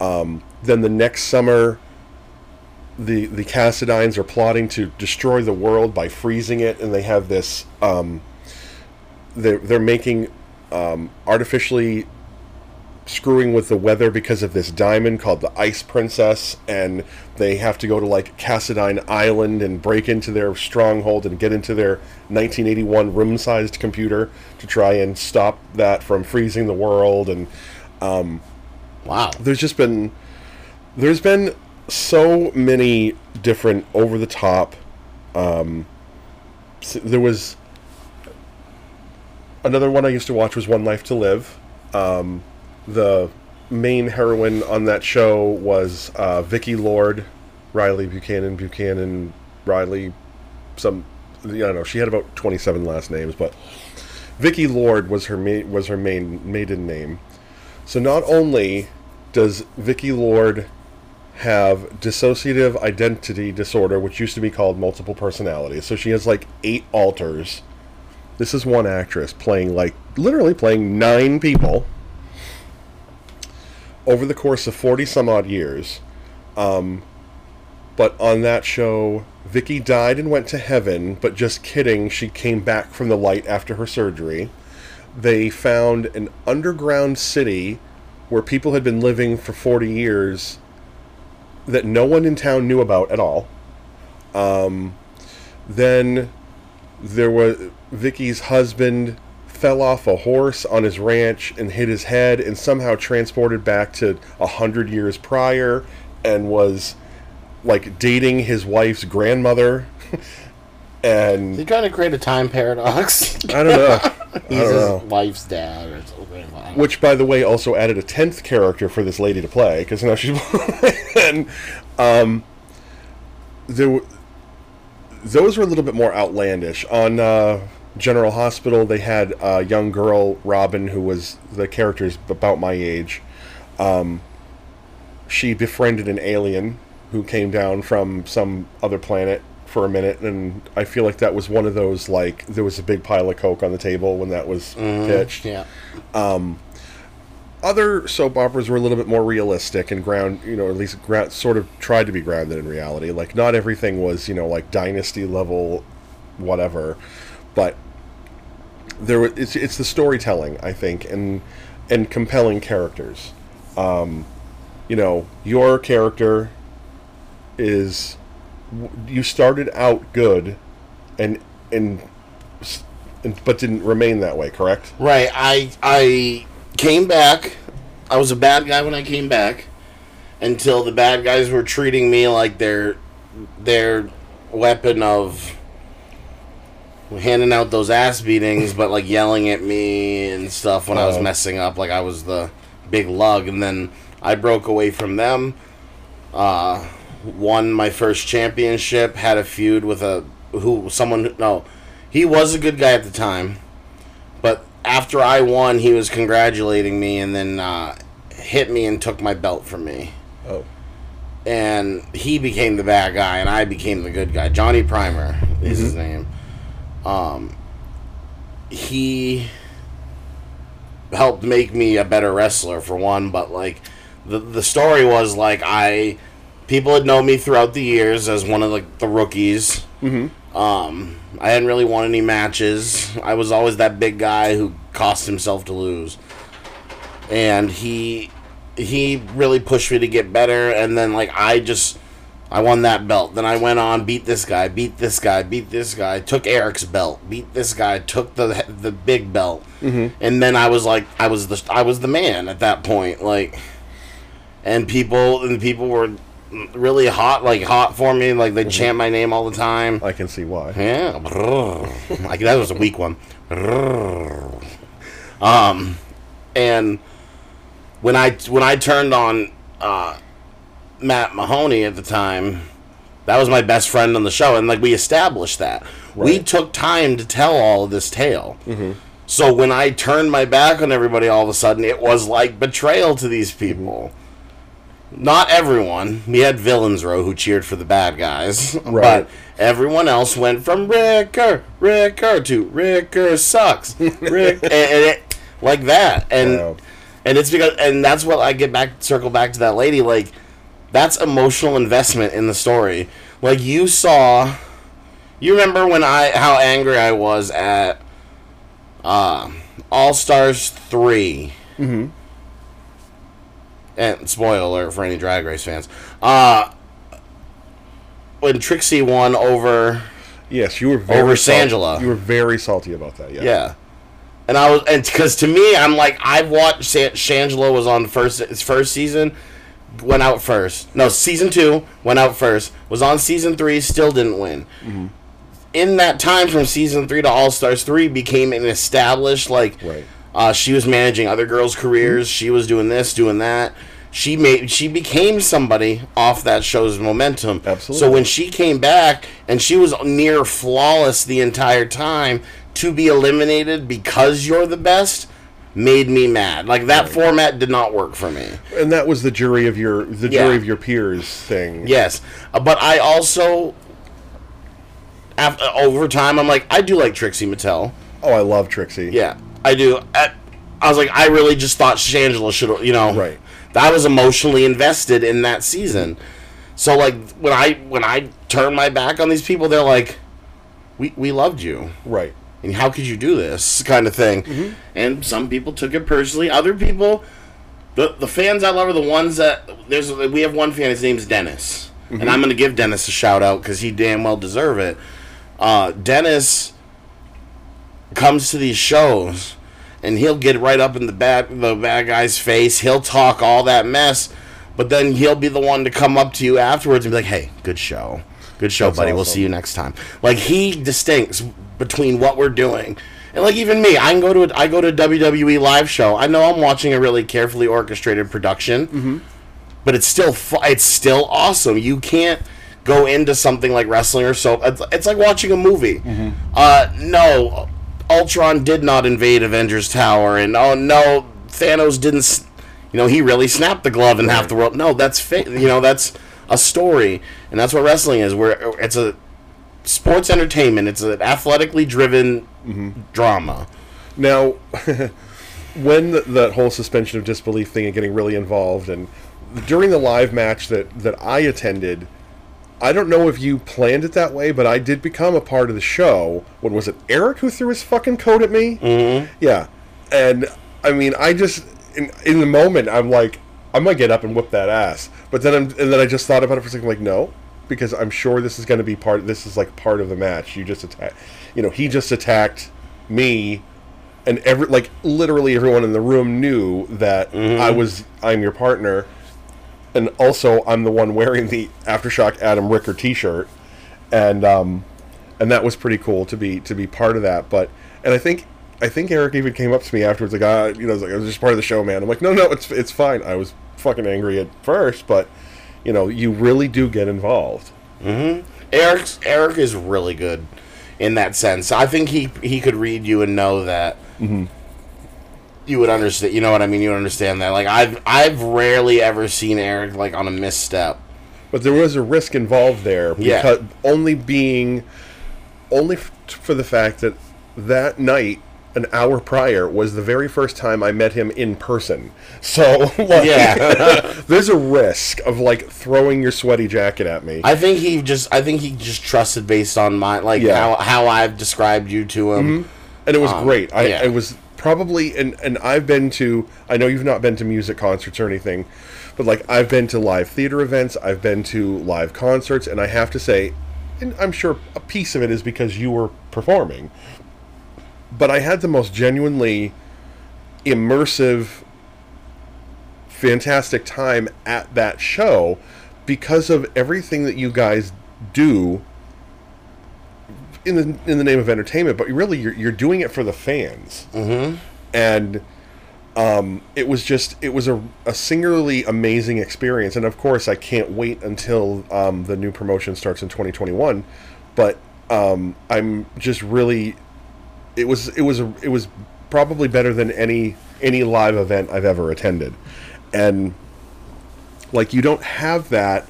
um, then the next summer, the the Cassadines are plotting to destroy the world by freezing it, and they have this. Um, they're they're making um, artificially screwing with the weather because of this diamond called the Ice Princess, and they have to go to like Cassadine Island and break into their stronghold and get into their 1981 room-sized computer to try and stop that from freezing the world. And Wow. there's just been there's been so many different over-the-top. Um, there was another one I used to watch was One Life to Live. Um, the main heroine on that show was uh, Viki Lord, Riley Buchanan, Buchanan, Riley, some I don't know. She had about twenty seven last names, but Viki Lord was her ma- was her main maiden name. So not only does Viki Lord have dissociative identity disorder, which used to be called multiple personality, so she has like eight alters. This is one actress playing like literally playing nine people over the course of 40 some odd years. Um, but on that show, Viki died and went to heaven, but just kidding, she came back from the light after her surgery. They found an underground city where people had been living for 40 years that no one in town knew about at all. Um, then there was Viki's husband fell off a horse on his ranch and hit his head and somehow transported back to a hundred years prior and was like dating his wife's grandmother and They trying to create a time paradox. I don't know. He's don't his know. wife's dad or something. I don't know. Which, by the way, also added a tenth character for this lady to play because now she's and um, there. were- Those were a little bit more outlandish. On uh, General Hospital, they had a young girl, Robin, who was the character's about my age. Um, she befriended an alien who came down from some other planet for a minute, and I feel like that was one of those like there was a big pile of coke on the table when that was pitched Yeah. other soap operas were a little bit more realistic and ground, you know, at least gra- sort of tried to be grounded in reality. Like not everything was, you know, like dynasty level, whatever, but there were, it's it's the storytelling, I think, and and compelling characters. Um, you know, your character is you started out good, and. and- But didn't remain that way, correct? Right. I I came back. I was a bad guy when I came back until the bad guys were treating me like their their weapon of handing out those ass beatings but like yelling at me and stuff when I was Oh. messing up like I was the big lug and then I broke away from them uh won my first championship had a feud with a who someone no he was a good guy at the time but after I won, he was congratulating me and then uh, hit me and took my belt from me. Oh. And he became the bad guy and I became the good guy. Johnny Primer is his name. Um, he helped make me a better wrestler for one, but like the the story was like I people had known me throughout the years as one of like the rookies. Um, I hadn't really won any matches. I was always that big guy who cost himself to lose. And he he really pushed me to get better and then like I just I won that belt. Then I went on, beat this guy, beat this guy, beat this guy, took Eric's belt, beat this guy, took the the big belt. Mm-hmm. And then I was like I was the I was the man at that point like and people and people were really hot like hot for me like they chant my name all the time. I can see why. Yeah, like that was a weak one. Um, and when I when I turned on uh, Matt Mahoney at the time, that was my best friend on the show, and like we established that we took time to tell all of this tale. Mm-hmm. So when I turned my back on everybody, all of a sudden it was like betrayal to these people. not everyone. We had villains row who cheered for the bad guys, Right. but everyone else went from Ricker, Ricker to Ricker sucks, Rick, and, and it, like that, and Wow. and it's because and that's what I get back circle back to that lady like that's emotional investment in the story. Like you saw, you remember when I how angry I was at uh, All Stars 3 Mm-hmm. And spoiler alert for any Drag Race fans. Uh, when Trixie won over, Yes, you were very Over salty- Shangela. You were very salty about that. Yeah. yeah. And I was, and because to me, I'm like, I've watched Shangela was on the first first season, went out first. No, season two went out first. Was on season three, still didn't win. In that time from season three to All Stars three, became an established like. Right. Uh, she was managing other girls' careers. She was doing this, doing that. She made she became somebody off that show's momentum. Absolutely. So when she came back and she was near flawless the entire time, to be eliminated because you're the best made me mad. Like that format did not work for me. And that was the jury of your the Yeah. jury of your peers thing. Yes, Uh, but I also, after, over time, I'm like I do like Trixie Mattel. Oh, I love Trixie. Yeah, I do. I, I was like, I really just thought Shangela should, you know, Right. I was emotionally invested in that season. So like when I when I turn my back on these people, they're like, we we loved you, Right. And how could you do this kind of thing? Mm-hmm. And some people took it personally. Other people, the the fans I love are the ones that there's we have one fan. His name's Dennis, Mm-hmm. and I'm gonna give Dennis a shout out because he damn well deserve it. Uh, Dennis comes to these shows and he'll get right up in the bad the bad guy's face. He'll talk all that mess, but then he'll be the one to come up to you afterwards and be like, "Hey, good show, good show, That's buddy. We'll see you next time." Like he distincts between what we're doing. And like even me, I can go to a, I go to a WWE live show. I know I'm watching a really carefully orchestrated production, but it's still fu- it's still awesome. You can't go into something like wrestling or soap. It's, it's like watching a movie. Uh, no, Ultron did not invade Avengers Tower, and oh no, Thanos didn't. You know, he really snapped the glove in half the world. No, that's fa- You know, that's a story, and that's what wrestling is. Where it's a sports entertainment. It's an athletically driven drama. Now, when the, that whole suspension of disbelief thing and getting really involved, and during the live match that that I attended, I don't know if you planned it that way, but I did become a part of the show. What was it, Eric who threw his fucking coat at me? Mm-hmm. Yeah, and I mean, I just in in the moment, I'm like, I'm gonna get up and whip that ass. But then I'm and then I just thought about it for a second, like, no. Because I'm sure this is going to be part. This is like part of the match. You just attack, you know. He just attacked me and every like literally everyone in the room knew that I was I'm your partner, and also I'm the one wearing the aftershock Adam Ricker T-shirt, and um, and that was pretty cool to be to be part of that. But and I think I think Eric even came up to me afterwards like ah you know I was like I was just part of the show man. I'm like no no it's it's fine. I was fucking angry at first, but you know you really do get involved. Mm-hmm. Eric's Eric is really good in that sense. I think he he could read you and know that mm-hmm. you would understand. You know what I mean? You would understand that. Like I've I've rarely ever seen Eric like on a misstep. But there was a risk involved there Yeah. because only being only f- for the fact that that night an hour prior was the very first time I met him in person. So like, Yeah. there's a risk of like throwing your sweaty jacket at me. I think he just I think he just trusted based on my like Yeah. how how I've described you to him. and it was Um, great. I yeah. it was probably and and I've been to I know you've not been to music concerts or anything, but like I've been to live theater events, I've been to live concerts, and I have to say, and I'm sure a piece of it is because you were performing, but I had the most genuinely immersive, fantastic time at that show because of everything that you guys do in the in the name of entertainment, but really you're you're doing it for the fans. Mm-hmm. And um, it was just it was a, a singularly amazing experience, and of course I can't wait until um, the new promotion starts in 2021. But um, I'm just really it was it was it was probably better than any any live event I've ever attended, and Like you don't have that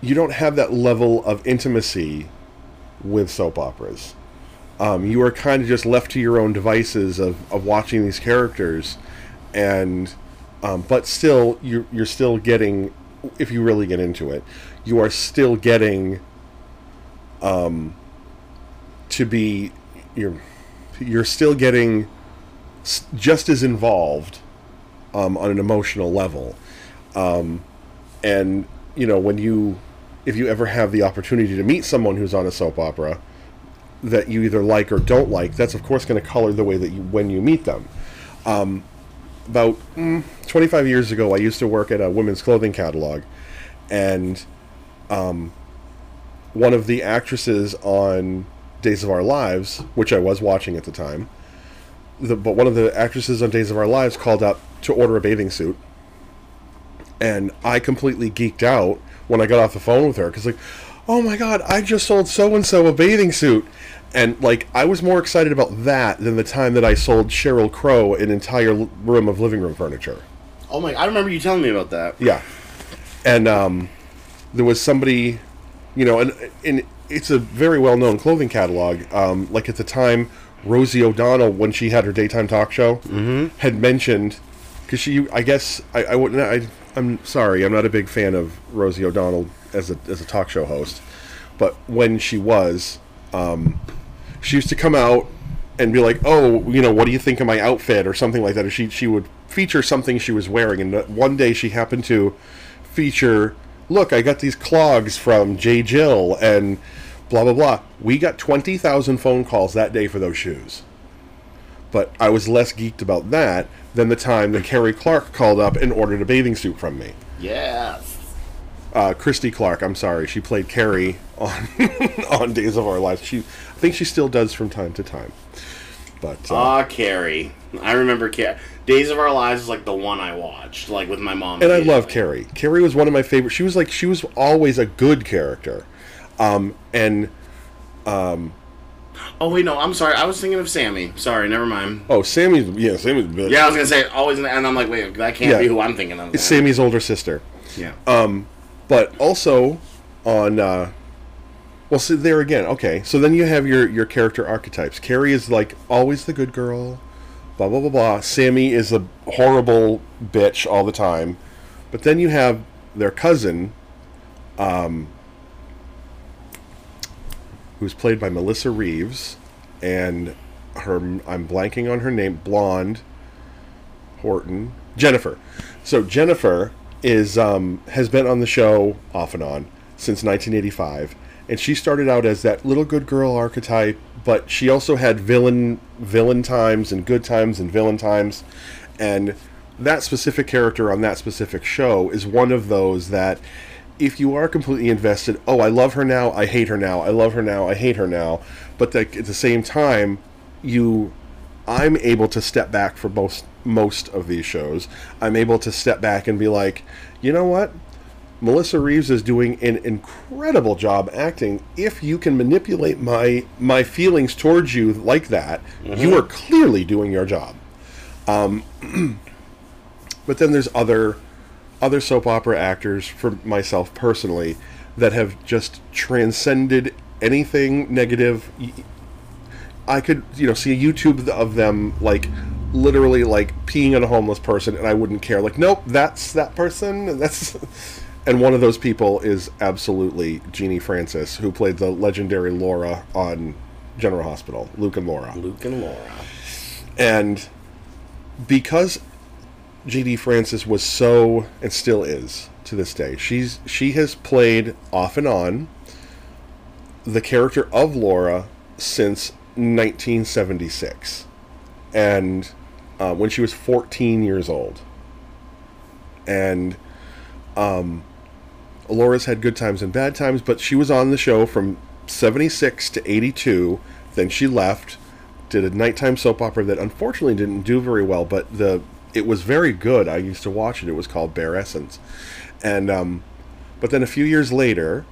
you don't have that level of intimacy with soap operas. Um, you are kind of just left to your own devices of, of watching these characters, and um, but still you're you're still getting if you really get into it, you are still getting um, to be you're you're still getting just as involved um, on an emotional level, um, and you know when you if you ever have the opportunity to meet someone who's on a soap opera that you either like or don't like, that's of course going to color the way that you when you meet them. Um, about mm, 25 years ago, I used to work at a women's clothing catalog, and um, one of the actresses on Days of Our Lives, which I was watching at the time, the, but one of the actresses on Days of Our Lives called out to order a bathing suit, and I completely geeked out when I got off the phone with her because like, oh my god, I just sold so and so a bathing suit, and like I was more excited about that than the time that I sold Sheryl Crow an entire l- room of living room furniture. Oh my! I remember you telling me about that. Yeah, and um, there was somebody, you know, and and it's a very well known clothing catalog. Um, like at the time, Rosie O'Donnell, when she had her daytime talk show, had mentioned because she, I guess, I, I wouldn't, I, I'm sorry, I'm not a big fan of Rosie O'Donnell as a as a talk show host, but when she was, um, she used to come out and be like, "Oh, you know, what do you think of my outfit?" or something like that. Or she she would feature something she was wearing, and one day she happened to feature, "Look, I got these clogs from J. Jill," and blah blah blah. We got twenty thousand phone calls that day for those shoes. But I was less geeked about that than the time that Carrie Clark called up and ordered a bathing suit from me. Yes. Uh, Christie Clark, I'm sorry, she played Carrie on on Days of Our Lives. She, I think she still does from time to time. But uh, Ah, Carrie. I remember Carrie. Days of Our Lives is like the one I watched, like with my mom. and I love. Carrie. Carrie was one of my favorite. She was like she was always a good character, um, and Oh wait, no, I'm sorry. I was thinking of Sammy. Sorry, never mind. oh, Sammy's yeah, Sammy's bitch. Yeah, I was gonna say always, and I'm like, wait, that can't Yeah. be who I'm thinking of. it's. Sammy's older sister. Yeah. Um, but also on uh well see there again okay so then you have your your character archetypes carrie is like always the good girl blah blah blah blah sammy is a horrible bitch all the time but then you have their cousin um who's played by melissa reeves and her i'm blanking on her name blonde Horton, Jennifer. So Jennifer is um, has been on the show off and on since 1985, and she started out as that little good girl archetype, but she also had villain villain times and good times and villain times, and that specific character on that specific show is one of those that if you are completely invested, oh, I love her now, I hate her now, I love her now, I hate her now, but that at the same time, you I'm able to step back for most most of these shows. I'm able to step back and be like, you know what? Melissa Reeves is doing an incredible job acting. If you can manipulate my my feelings towards you like that, you are clearly doing your job. Um, but then there's other other soap opera actors for myself personally that have just transcended anything negative I could, you know, see a YouTube of them like literally like peeing on a homeless person, and I wouldn't care. Like, nope, that's that person. That's and one of those people is absolutely Genie Francis, who played the legendary Laura on General Hospital, Luke and Laura, Luke and Laura. and because Genie Francis was so and still is to this day. She's she has played off and on the character of Laura since 1976, and uh, when she was 14 years old. And um, Laura's had good times and bad times, but she was on the show from 76 to 82. Then she left, did a nighttime soap opera that unfortunately didn't do very well, but the it was very good. I used to watch it. It was called Bare Essence, and um, but then a few years later,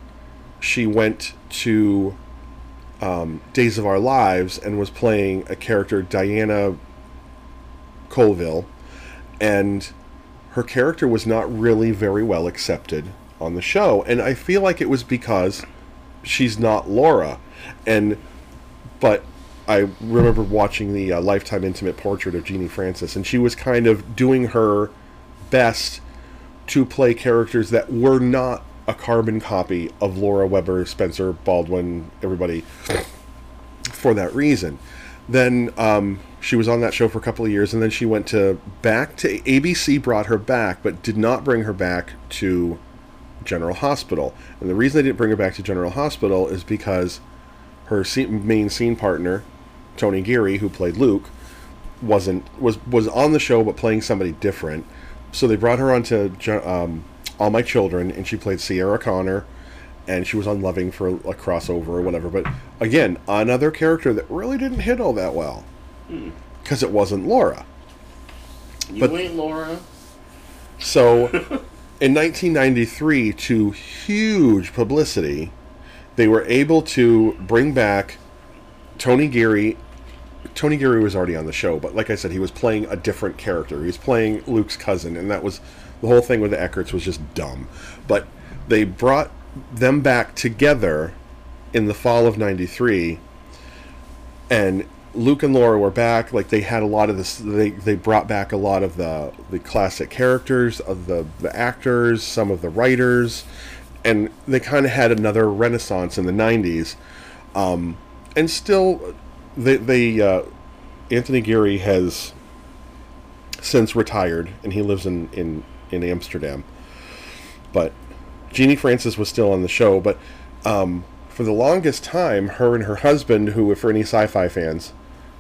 she went to um, Days of Our Lives and was playing a character Diana Colville, and her character was not really very well accepted on the show, and I feel like it was because she's not Laura, and but I remember watching the uh, Lifetime Intimate Portrait of Genie Francis, and she was kind of doing her best to play characters that were not a carbon copy of Laura Webber, Spencer Baldwin, everybody for that reason. Then um, she was on that show for a couple of years, and then she went to back to ABC, brought her back, but did not bring her back to General Hospital. And the reason they didn't bring her back to General Hospital is because her main scene partner, Tony Geary, who played Luke, wasn't was was on the show but playing somebody different. So they brought her onto um, All My Children, and she played Ceara Connor, and she was on Loving for a crossover or whatever. But again, another character that really didn't hit all that well because it wasn't Laura. You But- ain't Laura. So, in 1993, to huge publicity, they were able to bring back Tony Geary. Tony Geary was already on the show, but like I said, he was playing a different character. He was playing Luke's cousin, and that was the whole thing with the Eckerts was just dumb. But they brought them back together in the fall of '93, and Luke and Laura were back. Like they had a lot of this. They they brought back a lot of the the classic characters of the the actors, some of the writers, and they kind of had another renaissance in the '90s. Um, and still, they they uh, Anthony Geary has since retired, and he lives in in in Amsterdam. But Genie Francis was still on the show, but um, for the longest time, her and her husband, who, for any sci-fi fans,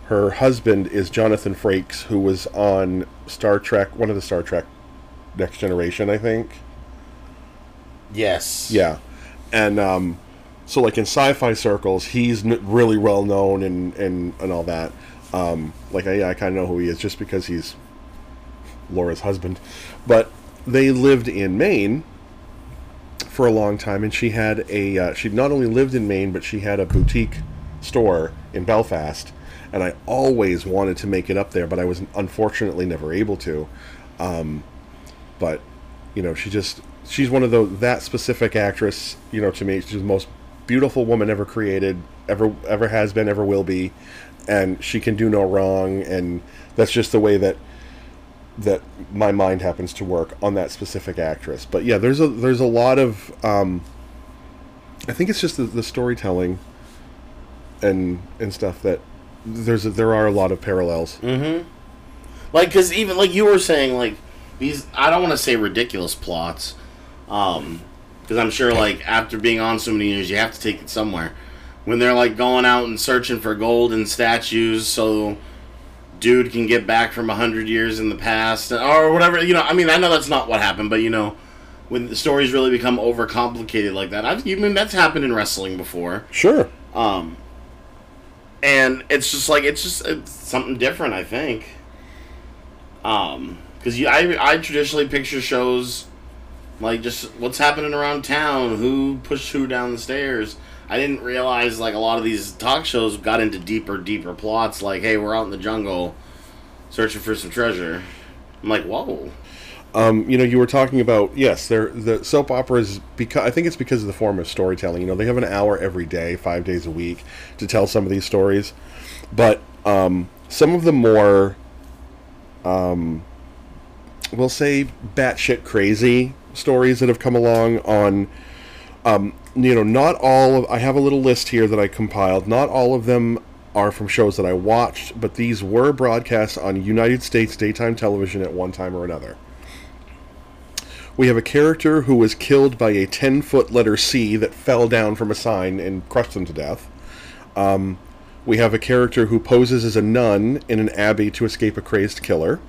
her husband is Jonathan Frakes, who was on Star Trek, one of the Star Trek Next Generation, I think. Yes. Yeah, and um, so like in sci-fi circles, he's really well known and and and all that. Um, like I, I kind of know who he is just because he's Laura's husband, but they lived in Maine for a long time, and she had a uh, she not only lived in Maine, but she had a boutique store in Belfast, and I always wanted to make it up there, but I was unfortunately never able to. Um, but you know, she just she's one of those that specific actress. You know, to me, she's the most beautiful woman ever created, ever ever has been, ever will be, and she can do no wrong, and that's just the way that that my mind happens to work on that specific actress. But yeah, there's a there's a lot of um, I think it's just the, the storytelling and and stuff that there's a, there are a lot of parallels. Mm-hmm. like, because even like you were saying, like these, I don't want to say ridiculous plots, um, because I'm sure like after being on so many years, you have to take it somewhere. When they're like going out and searching for gold and statues, so dude can get back from a hundred years in the past or whatever. You know, I mean, I know that's not what happened, but you know, when the stories really become overcomplicated like that, I've I mean that's happened in wrestling before. Sure. Um, and it's just like it's just it's something different. I think. Um, because you, I, I traditionally picture shows like just what's happening around town, who pushed who down the stairs. I didn't realize like a lot of these talk shows got into deeper, deeper plots. Like, hey, we're out in the jungle, searching for some treasure. I'm like, whoa. Um, you know, you were talking about yes, they're the soap operas because I think it's because of the form of storytelling. You know, they have an hour every day, five days a week, to tell some of these stories, but um, some of the more, um, we'll say, batshit crazy stories that have come along on. Um, you know, not all of. I have a little list here that I compiled. Not all of them are from shows that I watched, but these were broadcast on United States daytime television at one time or another. We have a character who was killed by a 10 foot letter C that fell down from a sign and crushed them to death. Um, we have a character who poses as a nun in an abbey to escape a crazed killer.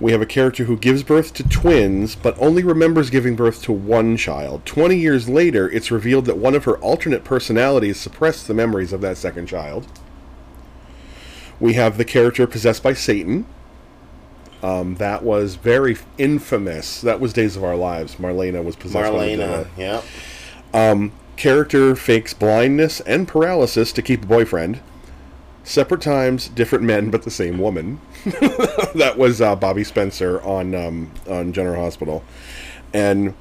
We have a character who gives birth to twins, but only remembers giving birth to one child. 20 years later, it's revealed that one of her alternate personalities suppressed the memories of that second child. We have the character possessed by Satan, um, that was very infamous. That was Days of Our Lives. Marlena was possessed by the. Marlena, yeah. Character fakes blindness and paralysis to keep a boyfriend. Separate times, different men, but the same woman. that was uh, Bobby Spencer on um, on General Hospital, and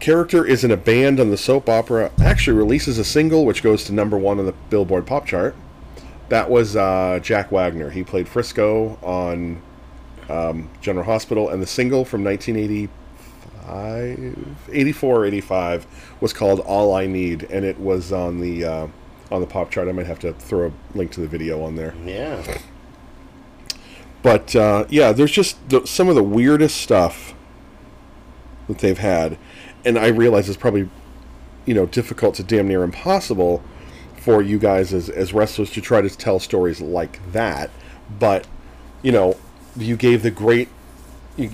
character is in a band on the soap opera. Actually, releases a single which goes to number one on the Billboard Pop chart. That was uh, Jack Wagner. He played Frisco on um, General Hospital, and the single from 1985, 84 85 was called "All I Need," and it was on the uh, on the pop chart. I might have to throw a link to the video on there. Yeah. But uh, yeah, there's just the, some of the weirdest stuff that they've had, and I realize it's probably you know difficult to damn near impossible for you guys as as wrestlers to try to tell stories like that. But you know, you gave the great you,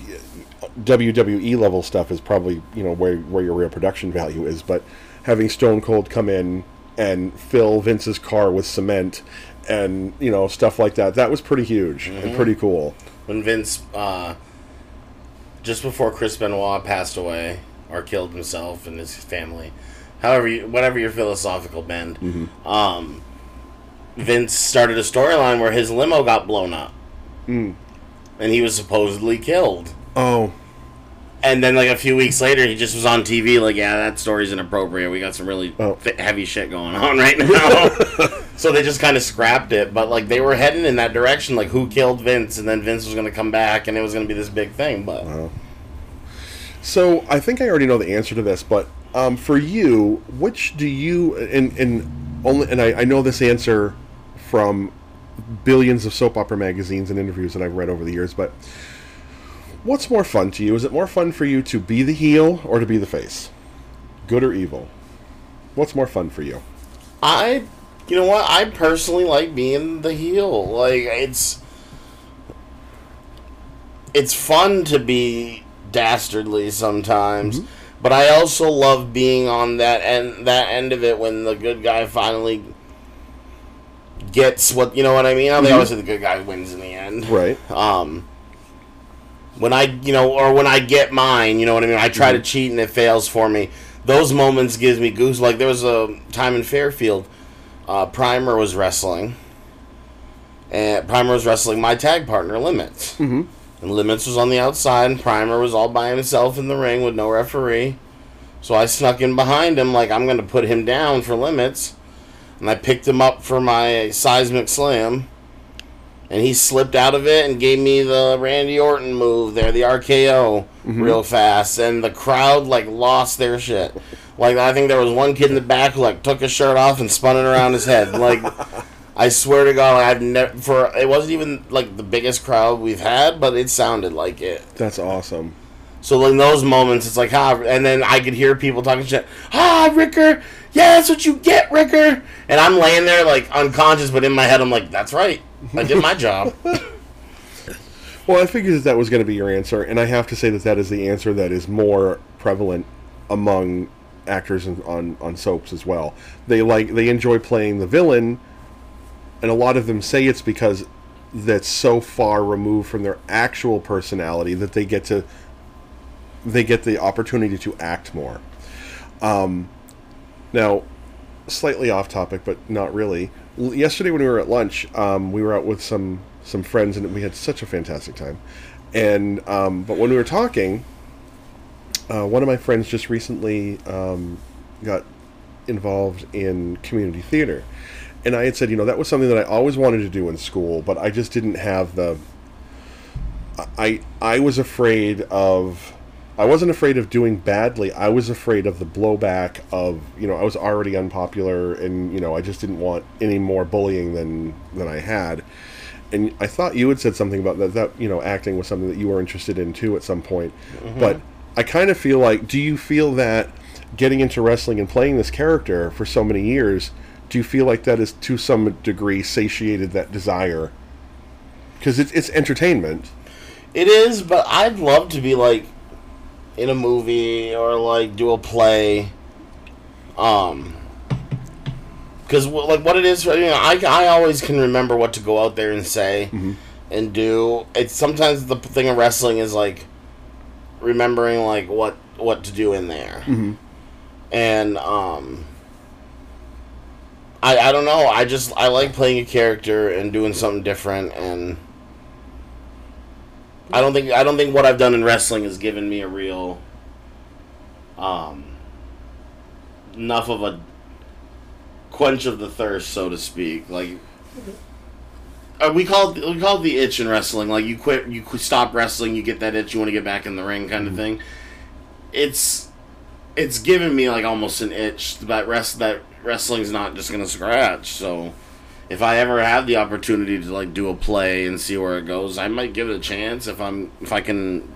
WWE level stuff is probably you know where where your real production value is, but having Stone Cold come in and fill Vince's car with cement and you know stuff like that. That was pretty huge and pretty cool. When Vince, uh, just before Chris Benoit passed away or killed himself and his family, however, you, whatever your philosophical bend, um, Vince started a storyline where his limo got blown up, and he was supposedly killed. Oh, And then, like a few weeks later, he just was on TV, like, "Yeah, that story's inappropriate. We got some really Oh. fi- heavy shit going on right now." so they just kind of scrapped it. But like, they were heading in that direction, like, who killed Vince? And then Vince was going to come back, and it was going to be this big thing. But so I think I already know the answer to this, but um, for you, which do you and and only and I, I know this answer from billions of soap opera magazines and interviews that I've read over the years, but what's more fun to you? Is it more fun for you to be the heel or to be the face? Good or evil? What's more fun for you? I, you know what? I personally like being the heel. Like it's, it's fun to be dastardly sometimes, but I also love being on that end that end of it when the good guy finally gets what you know what I mean. How they always say the good guy wins in the end. Right. Um, when I, you know, or when I get mine, you know what I mean. I try to cheat and it fails for me. Those moments gives me goose. Like there was a time in Fairfield, uh, Primer was wrestling, and Primer was wrestling my tag partner Limits, mm-hmm. and Limits was on the outside, and Primer was all by himself in the ring with no referee. So I snuck in behind him, like I'm going to put him down for Limits, and I picked him up for my seismic slam and he slipped out of it and gave me the Randy Orton move there, the RKO, real fast, and the crowd like lost their shit. Like I think there was one kid in the back who like took his shirt off and spun it around his head. Like I swear to God, like, I've never for it wasn't even like the biggest crowd we've had, but it sounded like it. That's awesome. So in those moments, it's like ah, and then I could hear people talking shit. Ah, Ricker, yeah, that's what you get, Ricker. And I'm laying there like unconscious, but in my head, I'm like, that's right, I did my job. Well, I figured that that was going to be your answer, and I have to say that that is the answer that is more prevalent among actors in, on on soaps as well. They like they enjoy playing the villain, and a lot of them say it's because that's so far removed from their actual personality that they get to they get the opportunity to act more. Um, now, slightly off topic, but not really. Yesterday when we were at lunch, um, we were out with some some friends, and we had such a fantastic time. And um, but when we were talking, uh, one of my friends just recently um, got involved in community theater, and I had said, you know, that was something that I always wanted to do in school, but I just didn't have the. I I was afraid of. I wasn't afraid of doing badly. I was afraid of the blowback of you know I was already unpopular and you know I just didn't want any more bullying than than I had. And I thought you had said something about that that you know acting was something that you were interested in too at some point. Mm-hmm. But I kind of feel like do you feel that getting into wrestling and playing this character for so many years, do you feel like that is to some degree satiated that desire? Because it's it's entertainment. It is, but I'd love to be like in a movie or like do a play. Um, because like what it is, you know, I I always can remember what to go out there and say and do. It's sometimes the thing of wrestling is like remembering like what what to do in there, and um. I, I don't know. I just I like playing a character and doing something different and I don't think I don't think what I've done in wrestling has given me a real um enough of a quench of the thirst, so to speak. Like uh, we call it, we call it the itch in wrestling. Like you quit, you stop wrestling, you get that itch, you want to get back in the ring, kind of thing. It's it's given me like almost an itch that rest that wrestling's not just gonna scratch. So if I ever have the opportunity to like do a play and see where it goes, I might give it a chance if I'm if I can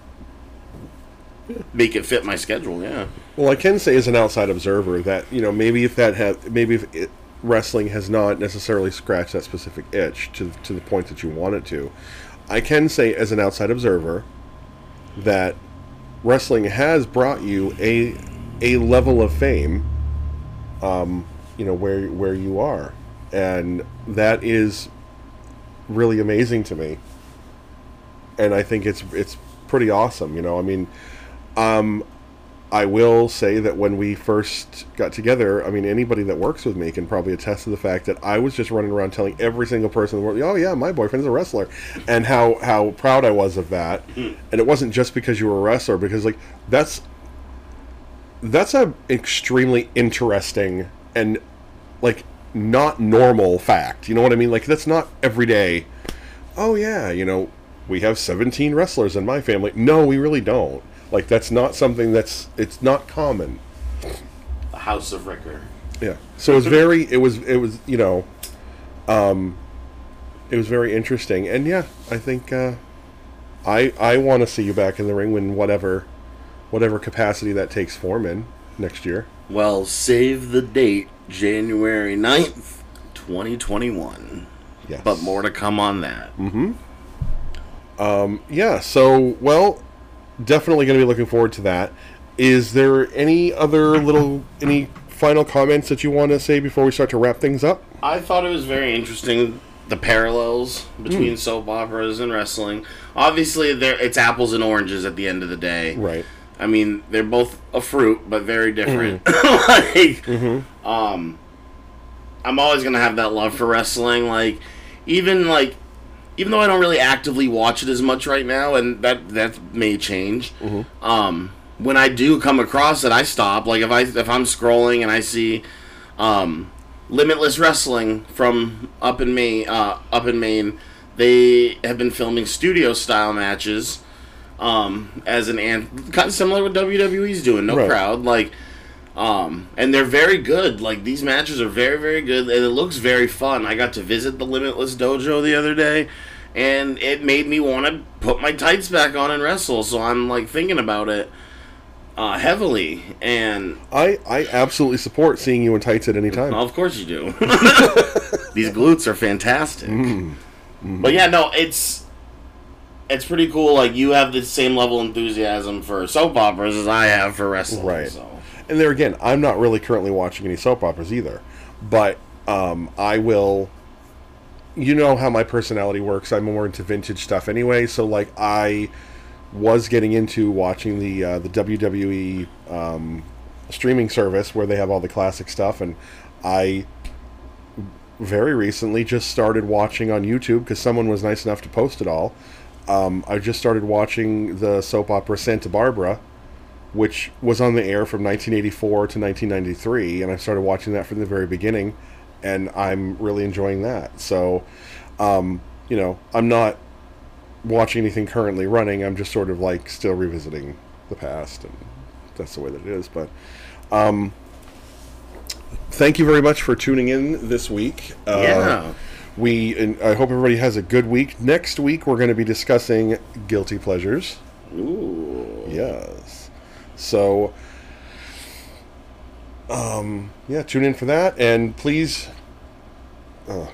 make it fit my schedule. Yeah. Well, I can say as an outside observer that you know maybe if that had maybe if it, wrestling has not necessarily scratched that specific itch to to the point that you want it to, I can say as an outside observer that wrestling has brought you a a level of fame. Um, you know where where you are, and that is really amazing to me. And I think it's it's pretty awesome. You know, I mean, um, I will say that when we first got together, I mean, anybody that works with me can probably attest to the fact that I was just running around telling every single person in the world, "Oh yeah, my boyfriend's a wrestler," and how how proud I was of that. And it wasn't just because you were a wrestler, because like that's that's a extremely interesting and like not normal fact. You know what I mean? Like that's not every day. Oh yeah, you know, we have 17 wrestlers in my family. No, we really don't. Like that's not something that's it's not common. The House of Ricker. Yeah. So it was very it was it was, you know, um it was very interesting. And yeah, I think uh I I want to see you back in the ring when whatever whatever capacity that takes form in next year. Well, save the date, January 9th, 2021. Yes. But more to come on that. Mm-hmm. Um, yeah, so well, definitely going to be looking forward to that. Is there any other little any final comments that you want to say before we start to wrap things up? I thought it was very interesting the parallels between soap operas and wrestling. Obviously, there it's apples and oranges at the end of the day. Right. I mean, they're both a fruit, but very different. like, um, I'm always gonna have that love for wrestling. Like, even like, even though I don't really actively watch it as much right now, and that that may change. Um, when I do come across it, I stop. Like, if I if I'm scrolling and I see, um, Limitless Wrestling from up in Maine, uh, up in Maine, they have been filming studio style matches um, as an and kind of similar to what WWE's doing, no Right. crowd, like, um, and they're very good. Like these matches are very very good, and it looks very fun. I got to visit the Limitless Dojo the other day, and it made me want to put my tights back on and wrestle. So I'm like thinking about it uh, heavily, and I I absolutely support seeing you in tights at any time. of course you do. These glutes are fantastic. But yeah, no, it's it's pretty cool. Like you have the same level of enthusiasm for soap operas as I have for wrestling. Right. So And there again, I'm not really currently watching any soap operas either, but um, I will. You know how my personality works. I'm more into vintage stuff anyway. So like I was getting into watching the uh, the WWE um, streaming service where they have all the classic stuff, and I very recently just started watching on YouTube because someone was nice enough to post it all. Um, I just started watching the soap opera Santa Barbara, which was on the air from 1984 to 1993, and I started watching that from the very beginning, and I'm really enjoying that. So, um, you know, I'm not watching anything currently running. I'm just sort of like still revisiting the past, and that's the way that it is. But um, thank you very much for tuning in this week. Uh, yeah, we and I hope everybody has a good week. Next week we're going to be discussing guilty pleasures. ooh, Yes. So, um, yeah, tune in for that, and please. Oh,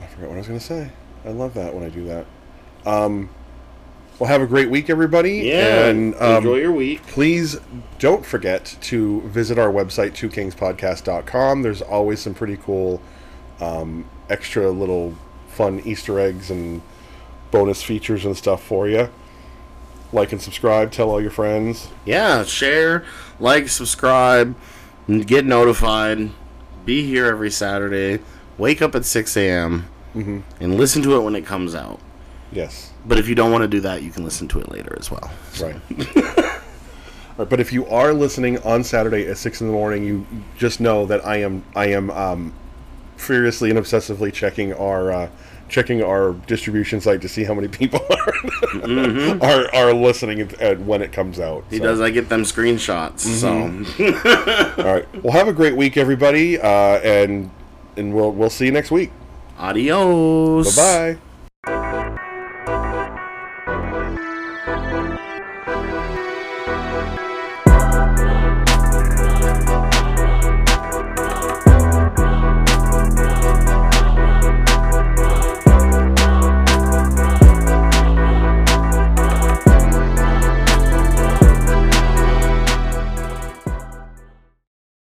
I forgot what I was going to say. I love that when I do that. Um, well, have a great week, everybody. yeah. and um, enjoy your week. please don't forget to visit our website, twokingspodcast.com. There's always some pretty cool, um, extra little fun Easter eggs and bonus features and stuff for you. Like and subscribe, tell all your friends. Yeah, share, like, subscribe, get notified. be here every Saturday. Wake up at 6 a.m. Mm-hmm. and listen to it when it comes out. Yes. But if you don't want to do that, you can listen to it later as well. Right. Right, but if you are listening on Saturday at six in the morning, you just know that I am I am um, furiously and obsessively checking our uh, checking our distribution site to see how many people are are, are listening at, at when it comes out. He So, does. I get them screenshots. So All right. Well, have a great week, everybody, uh, and and we'll we'll see you next week. adios. Bye bye.